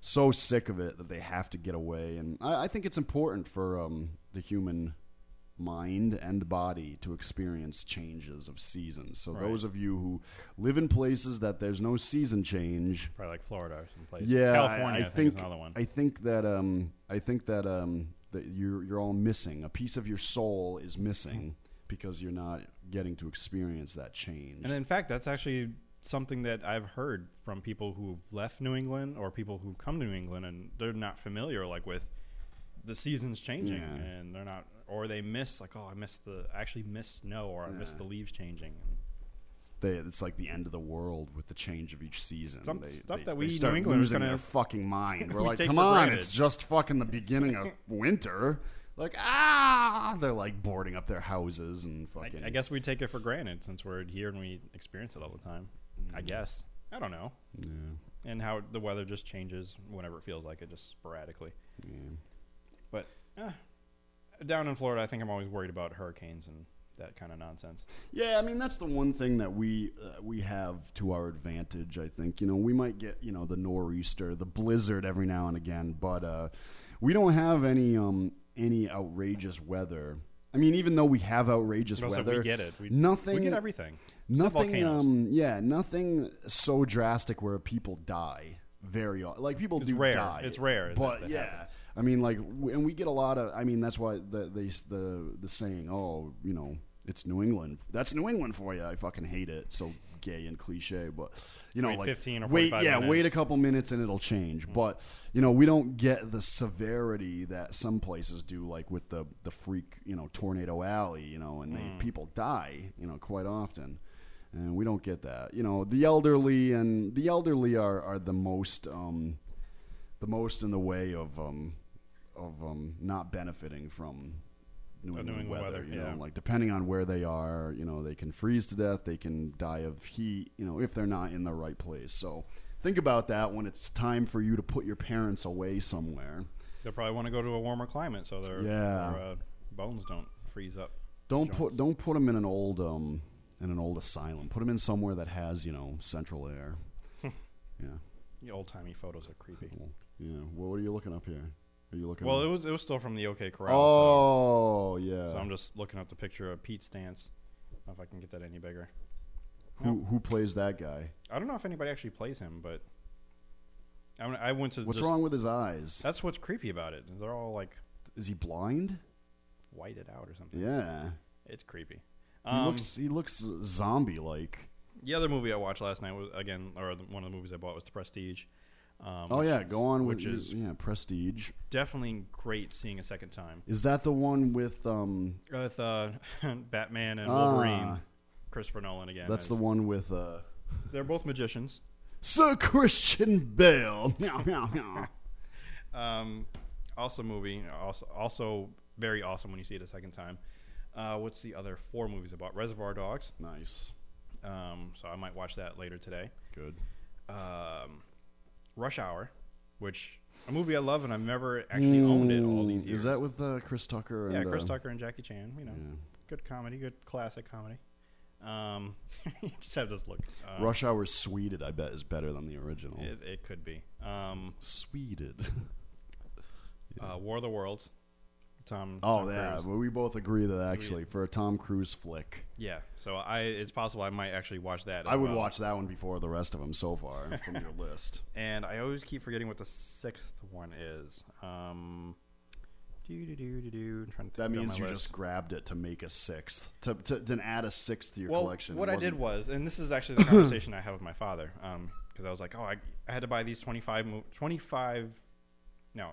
S6: so sick of it that they have to get away, and I, I think it's important for um, the human mind and body to experience changes of seasons. So
S7: Right.
S6: those of you who live in places that there's no season change,
S7: probably like Florida or someplace.
S6: yeah,
S7: California.
S6: I,
S7: I,
S6: think
S7: is another one.
S6: I think that um, I think that um, that you're you're all missing a piece of your soul is missing because you're not getting to experience that change.
S7: And in fact, that's actually something that I've heard from people who've left New England or people who come to New England and they're not familiar like with the seasons changing
S6: Yeah.
S7: and they're not or they miss like oh I missed the I actually missed snow or I missed the leaves changing.
S6: they, it's like the end of the world with the change of each season.
S7: Some
S6: they,
S7: stuff
S6: they,
S7: that
S6: they
S7: we New
S6: start
S7: Englanders
S6: losing
S7: gonna-
S6: their fucking mind. [laughs] We're
S7: we
S6: like, come on,
S7: granted."
S6: it's just fucking the beginning of [laughs] winter. Like ah, they're like boarding up their houses and fucking.
S7: I guess we take it for granted since we're here and we experience it all the time. I guess. I don't know.
S6: Yeah.
S7: And how the weather just changes whenever it feels like it, just sporadically.
S6: Yeah.
S7: But eh, down in Florida, I think I'm always worried about hurricanes and that kind of nonsense.
S6: Yeah, I mean that's the one thing that we uh, we have to our advantage. I think you know we might get you know the nor'easter, the blizzard every now and again, but uh, we don't have any um any outrageous weather. I mean, even though we have outrageous
S7: so we
S6: weather,
S7: get it. We-
S6: nothing.
S7: we get everything.
S6: Nothing. Um, yeah, nothing so drastic where people die. Very like people
S7: It's
S6: do
S7: rare.
S6: die.
S7: It's rare
S6: but yeah.
S7: happens.
S6: I mean, like, and we get a lot of. I mean, that's why the the the the saying, oh, you know, it's New England. That's New England for you. I fucking hate it. So gay and cliche, but you know,
S7: Wait
S6: like
S7: 15 or
S6: wait,
S7: 45
S6: yeah, wait a couple minutes and it'll change. But you know, we don't get the severity that some places do, like with the the freak, you know, tornado alley, you know, and they
S7: Mm.
S6: people die, you know, quite often. And we don't get that. You know, the elderly and the elderly are, are the most um, the most in the way of um, of um, not benefiting from New England,
S7: New England
S6: weather.
S7: weather,
S6: you
S7: yeah.
S6: know, like depending on where they are, you know, they can freeze to death. They can die of heat. You know, if they're not in the right place. So think about that when it's time for you to put your parents away somewhere.
S7: They'll probably want to go to a warmer climate so their,
S6: Yeah.
S7: their uh, bones don't freeze up.
S6: Don't
S7: joints.
S6: put don't put them in an old um in an old asylum. Put them in somewhere that has you know central air. yeah.
S7: The old timey photos are creepy.
S6: Yeah. Well, what are you looking up here? Are you looking?
S7: Well, it was it was still from the OK Corral.
S6: Oh
S7: so,
S6: yeah.
S7: So I'm just looking up the picture of Pete Stance. I don't know if I can get that any bigger.
S6: who who plays that guy?
S7: I don't know if anybody actually plays him, but I, mean, I went to.
S6: What's
S7: just-
S6: wrong with his eyes?
S7: That's what's creepy about it. They're all like
S6: Is he blind?
S7: whited out or something.
S6: Yeah.
S7: It's creepy.
S6: He
S7: Um,
S6: looks he looks zombie like.
S7: The other movie I watched last night was again, or the, one of the movies I bought was The Prestige. Um,
S6: Oh yeah, go on
S7: which
S6: your-
S7: is
S6: yeah Prestige.
S7: definitely great seeing a second time
S6: Is that the one with um?
S7: with uh, [laughs] Batman and
S6: Ah.
S7: Wolverine, Christopher Nolan again.
S6: That's the one with uh.
S7: They're both magicians.
S6: Sir Christian Bale. [laughs] Meow, meow, meow.
S7: Um, awesome movie. Also, also very awesome when you see it a second time. Uh, what's the other four movies about? Reservoir Dogs.
S6: Nice.
S7: Um, so I might watch that later today.
S6: Good.
S7: Um, Rush Hour, which a movie I love and I've never actually owned it all these years.
S6: Is that with uh, Chris Tucker? And,
S7: yeah, Chris
S6: uh,
S7: Tucker and Jackie Chan. You know, good comedy, good classic comedy. Um, [laughs] you just have this look. Uh,
S6: Rush Hour Sweded, I bet, is better than the original.
S7: It, it could be. Um,
S6: Sweded. [laughs]
S7: uh, War of the Worlds. Tom.
S6: Oh
S7: Tom
S6: yeah,
S7: Cruise.
S6: well, we both agree that actually for a Tom Cruise flick,
S7: Yeah, so I it's possible I might actually watch that.
S6: I would
S7: well.
S6: watch that one before the rest of them so far [laughs] from your list.
S7: And I always keep forgetting what the sixth one is. Um, do do do do do. Trying to
S6: That means
S7: my
S6: you
S7: list.
S6: just grabbed it to make a sixth, to, to then add a sixth to your
S7: well,
S6: collection.
S7: What I did
S6: wasn't-
S7: was, and this is actually the [coughs] conversation I had with my father, because I was like, oh, I, I had to buy these 25, mo- 25, no.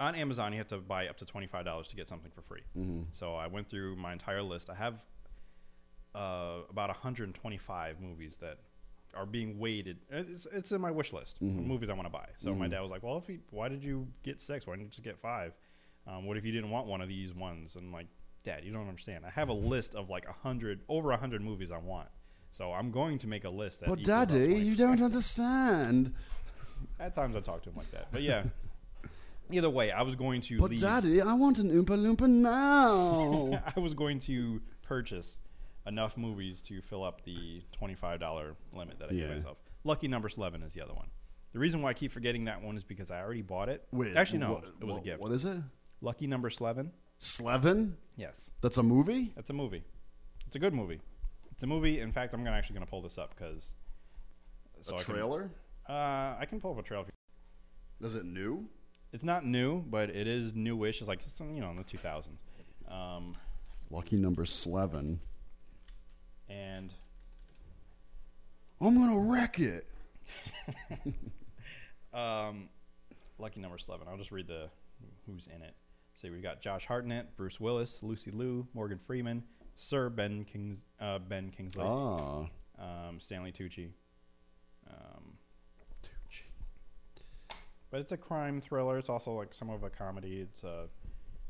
S7: On Amazon, you have to buy up to $25 to get something for free.
S6: Mhm.
S7: So I went through my entire list. I have uh, about 125 movies that are being weighted. It's, it's in my wish list
S6: Mhm.
S7: movies I want to buy. So my
S6: Mhm.
S7: dad was like, well, if you, why did you get six? Why didn't you just get five? Um, what if you didn't want one of these ones? And I'm like, Dad, you don't understand. I have a [laughs] list of like a hundred, over a hundred movies I want. So I'm going to make a list. That
S6: But Daddy, you [laughs] don't [laughs] understand.
S7: At times I talk to him like that, but yeah. Either way, I was going to
S6: But
S7: leave.
S6: Daddy, I want an Oompa Loompa now. [laughs]
S7: I was going to purchase enough movies to fill up the twenty-five dollar limit that I
S6: Yeah.
S7: gave myself. Lucky Number Eleven is the other one. The reason why I keep forgetting that one is because I already bought it.
S6: Wait,
S7: actually, no,
S6: what-
S7: it was
S6: what-
S7: a gift.
S6: What is it?
S7: Lucky Number Eleven.
S6: Slevin?
S7: Yes,
S6: That's a movie?
S7: That's a movie. It's a good movie. It's a movie. In fact, I'm gonna actually going to pull this up because
S6: a trailer?
S7: Can, uh, I can pull up a trailer.
S6: Is it new?
S7: It's not new, but it is newish. It's like it's, you know in the 2000s. Um,
S6: Lucky number Slevin.
S7: and
S6: I'm gonna wreck it. [laughs]
S7: Um, lucky number eleven. I'll just read the who's in it. See, we've got Josh Hartnett, Bruce Willis, Lucy Liu, Morgan Freeman, Sir Ben Kings, uh, Ben Kingsley,
S6: Ah.
S7: um, Stanley Tucci. Um, but it's a crime thriller. It's also like some of a comedy. It's uh,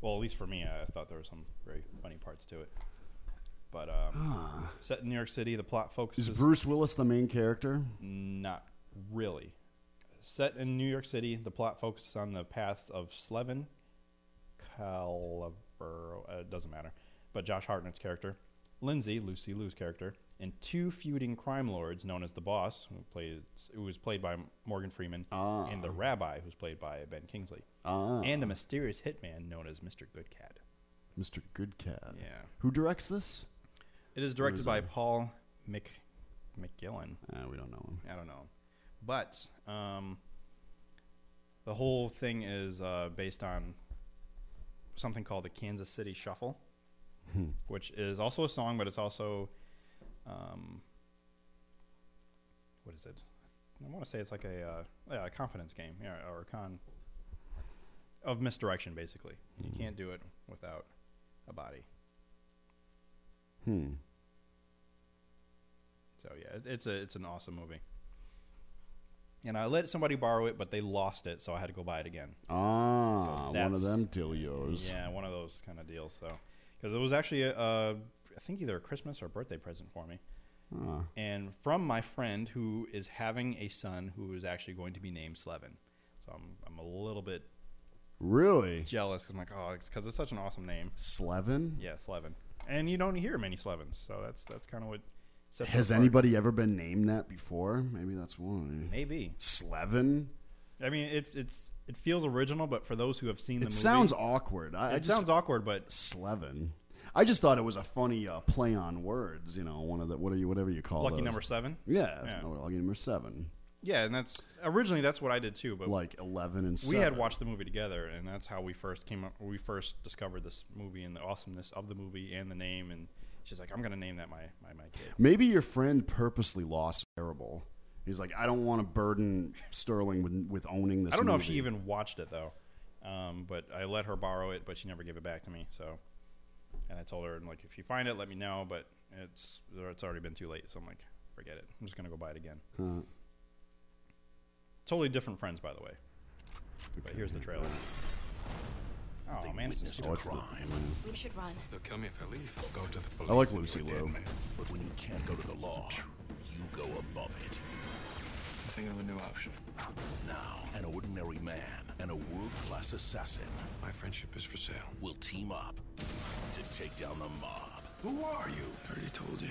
S7: well, at least for me, I thought there were some very funny parts to it. But um, set in New York City, the plot focuses
S6: Is Bruce Willis the main character?
S7: not really. Set in New York City, the plot focuses on the paths of Slevin, Kelevra, uh, it doesn't matter, but Josh Hartnett's character, Lindsay, Lucy Liu's character, and two feuding crime lords known as the Boss, who plays who was played by Morgan Freeman, and the Rabbi, who's played by Ben Kingsley,
S6: Ah.
S7: and a mysterious hitman known as Mr. Goodcat.
S6: Mr. Goodcat.
S7: Yeah.
S6: Who directs this?
S7: It is directed
S6: is
S7: by
S6: it?
S7: Paul Mc McGillen.
S6: Uh, we don't know him.
S7: I don't know, but um, the whole thing is uh, based on something called the Kansas City Shuffle,
S6: Hmm.
S7: which is also a song, but it's also um, what is it? I want to say it's like a, uh, yeah, a confidence game, yeah, or a con of misdirection. Basically, you can't do it without a body.
S6: Hmm.
S7: So yeah, it, it's a it's an awesome movie. And I let somebody borrow it, but they lost it, so I had to go buy it again.
S6: Ah,
S7: So
S6: one of them Tilios.
S7: Yeah, one of those kind of deals. So, because it was actually a, uh, I think either a Christmas or a birthday present for me,
S6: Ah.
S7: and from my friend who is having a son who is actually going to be named Slevin. So I'm I'm a little bit
S6: Really?
S7: jealous because I'm like, oh, because it's such an awesome name.
S6: Slevin?
S7: Yeah, Slevin. And you don't hear many Slevins, so that's that's kind of what.
S6: Has anybody ever been named that before? Maybe that's why.
S7: Maybe.
S6: Slevin?
S7: I mean, it, it's it feels original, but for those who have seen the
S6: It
S7: movie,
S6: sounds awkward. I,
S7: it
S6: I just,
S7: sounds awkward, but
S6: Slevin. I just thought it was a funny uh, play on words. You know, one of the what are you whatever you call it?
S7: lucky
S6: those.
S7: number seven.
S6: Yeah,
S7: Yeah.
S6: no, lucky number seven.
S7: Yeah, and that's originally that's what I did too. But
S6: Like eleven and
S7: we had watched the movie together, and that's how we first came up. We first discovered this movie and the awesomeness of the movie and the name. And she's like, "I'm gonna name that my my, my kid."
S6: Maybe your friend purposely lost terrible. He's like, I don't want to burden Sterling with with owning this.
S7: I don't know if she even watched it though, um, but I let her borrow it, but she never gave it back to me. So, and I told her, like, if you find it, let me know. But it's it's already been too late, so I'm like, forget it. I'm just gonna go buy it again.
S6: Huh.
S7: Totally different friends, by the way. But here's the trailer. Oh man, it's
S6: Oh, it's the-
S13: We should run.
S14: They'll kill me if I leave. Go to the police.
S6: I like Lucy
S14: you're a dead
S6: Liu.
S15: But when you can't go to the law, you go above it.
S14: I'm thinking of a new option.
S15: Now, an ordinary man and a world-class assassin
S14: My friendship is for sale.
S15: will team up to take down the mob.
S14: Who are you? I already told you.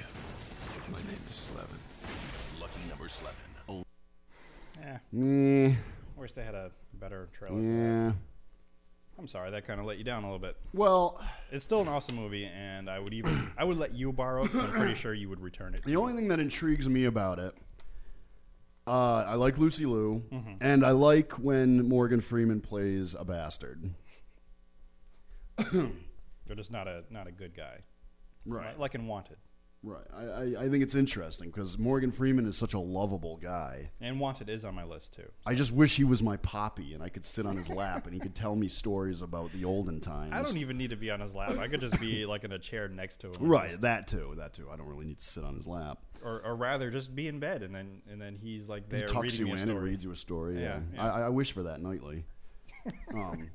S14: My name is Slevin.
S15: Lucky number seven. Oh,
S7: Yeah.
S6: Meh.
S7: Wish they had a better trailer.
S6: Yeah.
S7: I'm sorry, that kind of let you down a little bit.
S6: Well,
S7: It's still an awesome movie, and I would even I would let you borrow it. 'cause I'm pretty [clears throat] sure you would return it.
S6: the only thing that intrigues me about it, uh, I like Lucy Liu,
S7: Mhm.
S6: and I like when Morgan Freeman plays a bastard.
S7: They're just not a not a good guy,
S6: Right.
S7: Like in Wanted,
S6: Right. I, I, I think it's interesting because Morgan Freeman is such a lovable guy.
S7: and Wanted is on my list too.
S6: I just wish he was my poppy and I could sit on his lap and he could tell me stories about the olden times.
S7: I don't even need to be on his lap. I could just be like in a chair next to him.
S6: Right, that too, that too. I don't really need to sit on his lap.
S7: or, or rather, just be in bed, and then and then he's like there
S6: he tucks
S7: reading
S6: you in and reads you a story. Yeah,
S7: Yeah, yeah.
S6: I, I wish for that nightly. [laughs] um,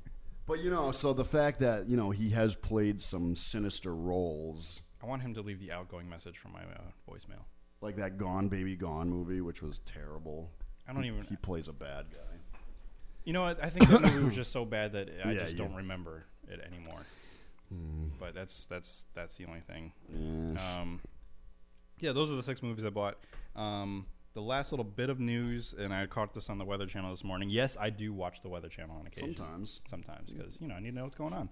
S6: but you know, so the fact that you know he has played some sinister roles.
S7: I want him to leave the outgoing message from my uh, voicemail.
S6: Like that Gone Baby Gone movie, which was terrible.
S7: I don't
S6: He-
S7: even-
S6: He plays a bad guy.
S7: You know what? I think that movie was [coughs] just so bad that I
S6: Yeah,
S7: just don't remember it anymore.
S6: Hmm.
S7: But that's that's that's the only thing.
S6: Yeah.
S7: Um, yeah, those are the six movies I bought. Um, the last little bit of news, and I caught this on the Weather Channel this morning. Yes, I do watch the Weather Channel on occasion.
S6: Sometimes.
S7: sometimes because you know I need to know what's going on.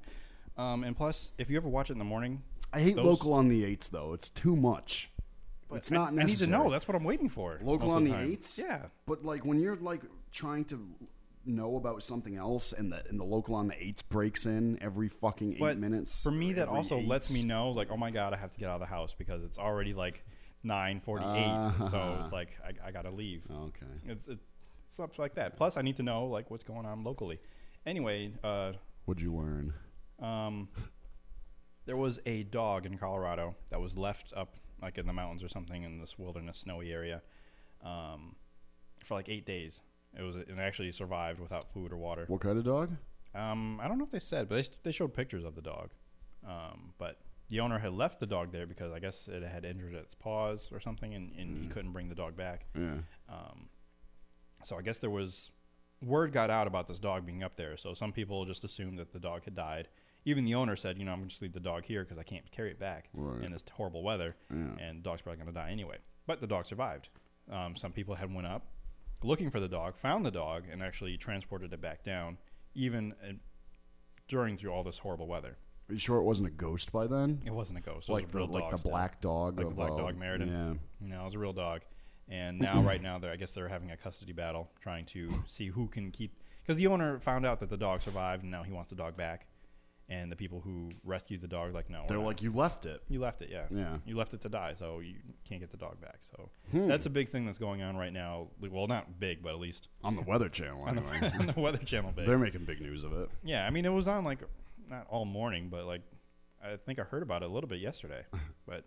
S7: Um, and plus, if you ever watch it in the morning,
S6: I hate
S7: those-
S6: local on the eights though. It's too much.
S7: But
S6: it's
S7: I-
S6: not
S7: I need to
S6: necessary.
S7: know. That's what I'm waiting for.
S6: Local
S7: most
S6: on the
S7: time.
S6: eights.
S7: Yeah.
S6: But like when you're like trying to know about something else, and the and the local on the eights breaks in every fucking eight
S7: But
S6: minutes.
S7: For me, that
S6: every
S7: also lets me know, like, oh my god, I have to get out of the house because it's already like nine forty-eight. So
S6: Ah.
S7: it's like I, I got to leave.
S6: Okay.
S7: It's it's stuff like that. Plus, I need to know like what's going on locally. Anyway, uh,
S6: What'd you learn?
S7: Um, there was a dog in Colorado that was left up like in the mountains or something in this wilderness snowy area um, for like eight days. It was and actually survived without food or water.
S6: What kind of dog?
S7: Um, I don't know if they said, but they, they showed pictures of the dog. Um, but the owner had left the dog there because I guess it had injured its paws or something, and, and he couldn't bring the dog back.
S6: Yeah.
S7: Um, so I guess there was word got out about this dog being up there. So some people just assumed that the dog had died. Even the owner said, you know, I'm going to just leave the dog here because I can't carry it back
S6: Right.
S7: in this horrible weather,
S6: Yeah.
S7: and the dog's probably going to die anyway. But the dog survived. Um, some people had went up looking for the dog, found the dog, and actually transported it back down, even uh, during through all this horrible weather.
S6: Are you sure it wasn't a ghost by then?
S7: It wasn't a ghost. It
S6: like the
S7: real
S6: like the
S7: still.
S6: black dog
S7: like
S6: of
S7: the black
S6: uh,
S7: dog Meriden.
S6: Yeah.
S7: No, it was a real dog. And [coughs] now, right now, they're I guess they're having a custody battle, trying to see who can keep. Because the owner found out that the dog survived, and now he wants the dog back. And the people who rescued the dog, like, no,
S6: They're
S7: not.
S6: like, you left it.
S7: You left it, yeah.
S6: Yeah.
S7: You left it to die, so you can't get the dog back. So
S6: Hmm.
S7: that's a big thing that's going on right now. Well, not big, but at least
S6: On the Weather Channel,
S7: on,
S6: anyway.
S7: the, [laughs] on the Weather Channel. Big.
S6: They're making big news of it.
S7: Yeah, I mean, it was on like not all morning, but like I think I heard about it a little bit yesterday. [laughs] But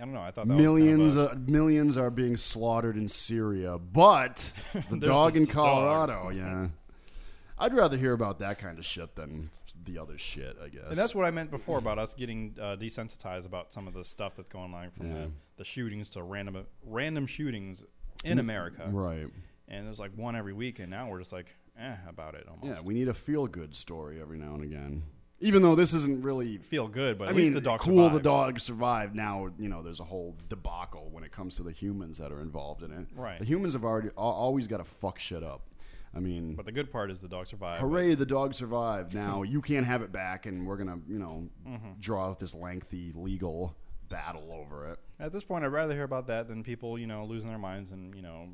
S7: I don't know. I thought that
S6: millions,
S7: Was kind
S6: uh, millions are being slaughtered in Syria, but [laughs] the dog in
S7: this dog.
S6: Colorado, yeah. I'd rather hear about that kind of shit than the other shit. I guess.
S7: and that's what I meant before about us getting uh, desensitized about some of the stuff that's going on from
S6: Yeah.
S7: the, the shootings to random random shootings in
S6: Mm,
S7: America.
S6: right.
S7: And there's like one every week, and now we're just like, eh, about it almost.
S6: Yeah, we need a feel good story every now and again. Even though this isn't really
S7: Feel good, but
S6: I
S7: at
S6: mean,
S7: least the dog
S6: cool. The dog survived. Now you know there's a whole debacle when it comes to the humans that are involved in it.
S7: Right.
S6: The humans have already always got to fuck shit up. I mean,
S7: But the good part is the dog survived.
S6: hooray, the dog survived. Now [laughs] you can't have it back, and we're gonna you know
S7: Mhm.
S6: draw out this lengthy legal battle over it.
S7: At this point, I'd rather hear about that than people, you know, losing their minds and you know,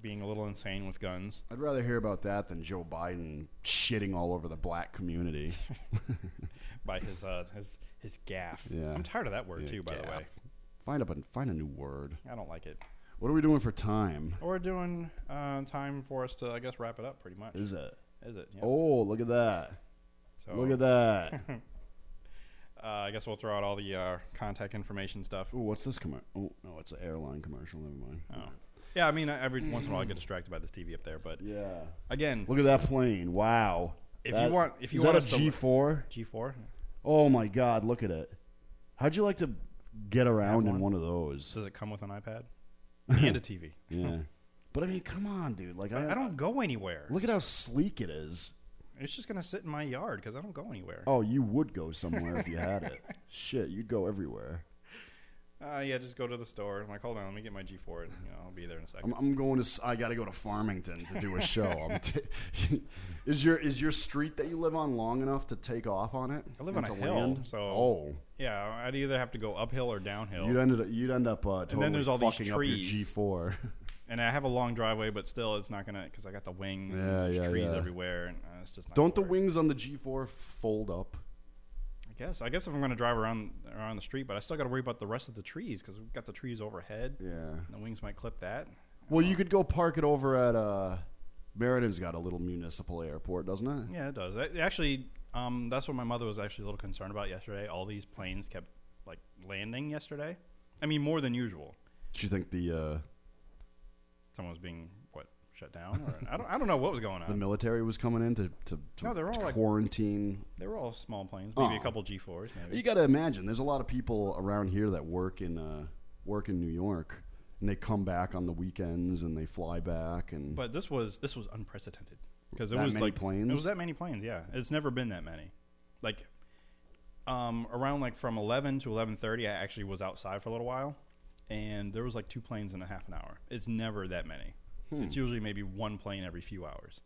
S7: being a little insane with guns.
S6: I'd rather hear about that than Joe Biden shitting all over the black community. [laughs] [laughs]
S7: by his uh his his gaff.
S6: Yeah.
S7: I'm tired of that word
S6: Yeah,
S7: too. By the way.
S6: Find up a find a new word.
S7: I don't like it.
S6: What are we doing for time?
S7: We're doing uh, time for us to, I guess, wrap it up pretty much.
S6: Is it?
S7: Is it? Yeah.
S6: Oh, look at that!
S7: So-
S6: look at that! [laughs]
S7: uh, I guess we'll throw out all the uh, contact information stuff.
S6: Ooh, what's this commercial? Oh no, it's an airline commercial. Never mind.
S7: Oh. Yeah, I mean, every once in a while I get distracted by this TV up there, but
S6: Yeah.
S7: again,
S6: Look at that plane! Wow.
S7: If
S6: That-
S7: you want, if you
S6: is
S7: want
S6: that a G four?
S7: G4,
S6: Oh my God! Look at it. How'd you like to get around in
S7: one?
S6: one of those?
S7: does it come with an iPad [laughs] and a TV?
S6: Yeah. But I mean, come on, dude. Like
S7: I, I don't go anywhere.
S6: Look at how sleek it is.
S7: It's just gonna sit in my yard because I don't go anywhere.
S6: Oh, you would go somewhere if you had it. [laughs] Shit, you'd go everywhere.
S7: Uh, yeah, just go to the store. I'm like, hold on, let me get my G4. And, you know, I'll be there in a 2nd
S6: I'm, I'm going to. I got to go to Farmington to do a show. [laughs] T- [laughs] is your is your street that you live on long enough to take off on it?
S7: I live on a hill,
S6: land?
S7: so
S6: oh,
S7: yeah, I'd either have to go uphill or downhill.
S6: you'd ended up, you'd end up uh, totally
S7: and then there's all these trees.
S6: up your G4. [laughs]
S7: And I have a long driveway, but still, it's not gonna because I got the wings.
S6: Yeah,
S7: and there's
S6: yeah,
S7: trees
S6: yeah.
S7: everywhere, and uh, it's just not.
S6: Don't the
S7: work.
S6: wings on the G4 fold up?
S7: I guess. I guess if I'm gonna drive around around the street, but I still got to worry about the rest of the trees because we've got the trees overhead.
S6: Yeah.
S7: And the wings might clip that.
S6: Well, you could go park it over at uh, Meriden's got a little municipal airport, doesn't it?
S7: Yeah, it does. It- actually, um, that's what my mother was actually a little concerned about yesterday. All these planes kept like landing yesterday. I mean, more than usual.
S6: Do you think the uh,
S7: Someone was being what shut down, or I don't. I don't know what was going on.
S6: the military was coming in to to, to
S7: No, they're all, like-
S6: quarantine?
S7: They were all small planes, maybe
S6: Oh.
S7: a couple G4s, maybe.
S6: You got to imagine, there's a lot of people around here that work in uh, work in New York, and they come back on the weekends and they fly back and.
S7: But this was this was unprecedented because it
S6: That
S7: was
S6: many
S7: like
S6: planes?
S7: It was that many planes. Yeah, it's never been that many. Like, um, around like from eleven to eleven thirty, I actually was outside for a little while, and there was like two planes in a half an hour. It's never that many.
S6: Hmm.
S7: It's usually maybe one plane every few hours,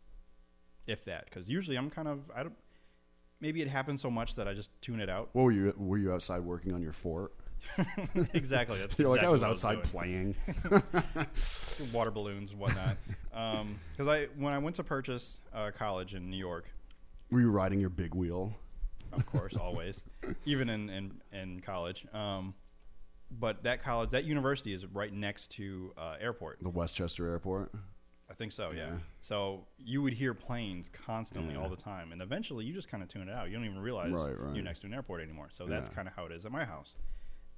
S7: if that. Because usually I'm kind of I don't. Maybe it happens so much that I just tune it out.
S6: What were you? Were you outside working on your fort? [laughs]
S7: exactly. That's [laughs]
S6: You're like I was outside
S7: doing.
S6: playing. [laughs]
S7: water balloons and whatnot. Because I when I went to Purchase uh, college in New York,
S6: Were you riding your big wheel?
S7: of course, always, even in in, in college. Um, but that college, that university is right next to uh, airport.
S6: The Westchester Airport.
S7: I think so. Yeah.
S6: Yeah.
S7: So you would hear planes constantly
S6: Yeah.
S7: all the time, and eventually you just kind of tune it out. You don't even realize
S6: Right, right.
S7: you're next to an airport anymore. So that's kind of how it is at my house,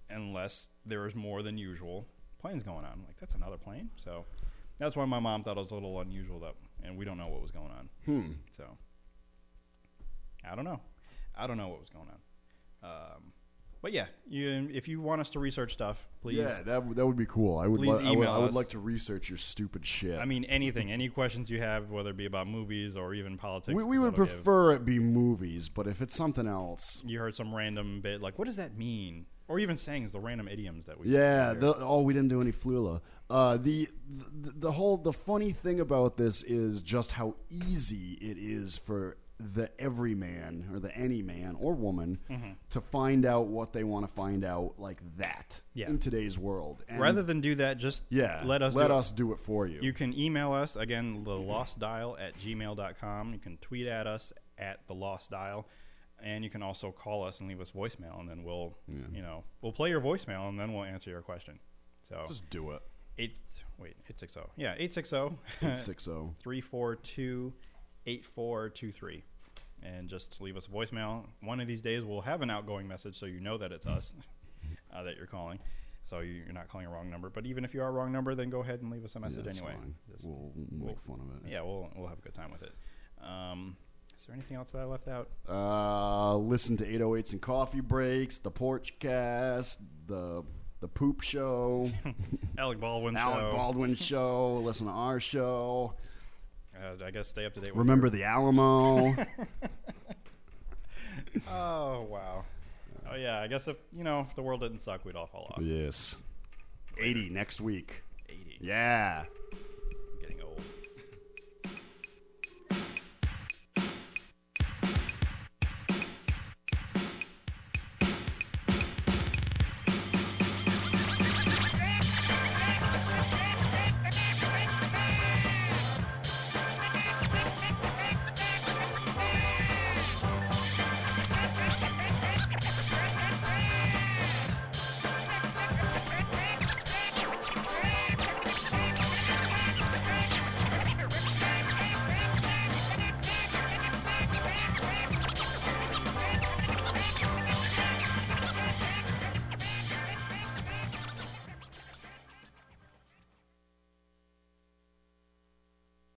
S7: unless there is more than usual planes going on. I'm like that's another plane. So that's why my mom thought it was a little unusual that, and we don't know what was going on.
S6: Hmm.
S7: So I don't know. I don't know what was going on. Um, but yeah, you, if you want us to research stuff, please.
S6: Yeah, that w- that would be cool. I would.
S7: Please
S6: li- I would,
S7: email
S6: I would
S7: us.
S6: like to research your stupid shit.
S7: I mean, anything, any questions you have, whether it be about movies or even politics.
S6: we, we would
S7: that'll give-
S6: prefer it be movies, but if it's something else,
S7: you heard some random bit like, what does that mean? Or even sayings, the random idioms that we.
S6: yeah.
S7: hear.
S6: The, oh, we didn't do any flula. Uh, the, the the whole the funny thing about this is just how easy it is for the everyman or the any man or woman
S7: Mhm.
S6: to find out what they want to find out like that
S7: Yeah.
S6: in today's world. And
S7: Rather than do that, just
S6: Yeah,
S7: let us
S6: let
S7: do
S6: us do it for you.
S7: You can email us again, the lost dial at gmail.com. You can tweet at us at the lost dial, and you can also call us and leave us voicemail, and then we'll you know we'll play your voicemail, and then we'll answer your question. So
S6: Just do it.
S7: Eight wait eight six zero yeah eight six zero
S6: 860. [laughs]
S7: three four two eight four two three, and just leave us a voicemail. One of these days we'll have an outgoing message, so you know that it's us [laughs] uh, that you're calling. So you- you're not calling a wrong number. But even if you are a wrong number, then go ahead and leave us a message
S6: that's
S7: anyway. Just-
S6: We'll make fun of it.
S7: Yeah, we'll we'll have a good time with it. Um, is there anything else that I left out?
S6: Uh, listen to 808s and coffee breaks, the porch cast, the the poop show, [laughs]
S7: Alec Baldwin
S6: Alec
S7: show.
S6: Baldwin show. [laughs] Listen to our show.
S7: Uh, I guess stay up to date. with
S6: Remember
S7: your-
S6: the Alamo. [laughs]
S7: oh wow. Oh yeah. I guess if you know if the world didn't suck, we'd all fall off.
S6: yes. 80 next week.
S7: 80.
S6: Yeah.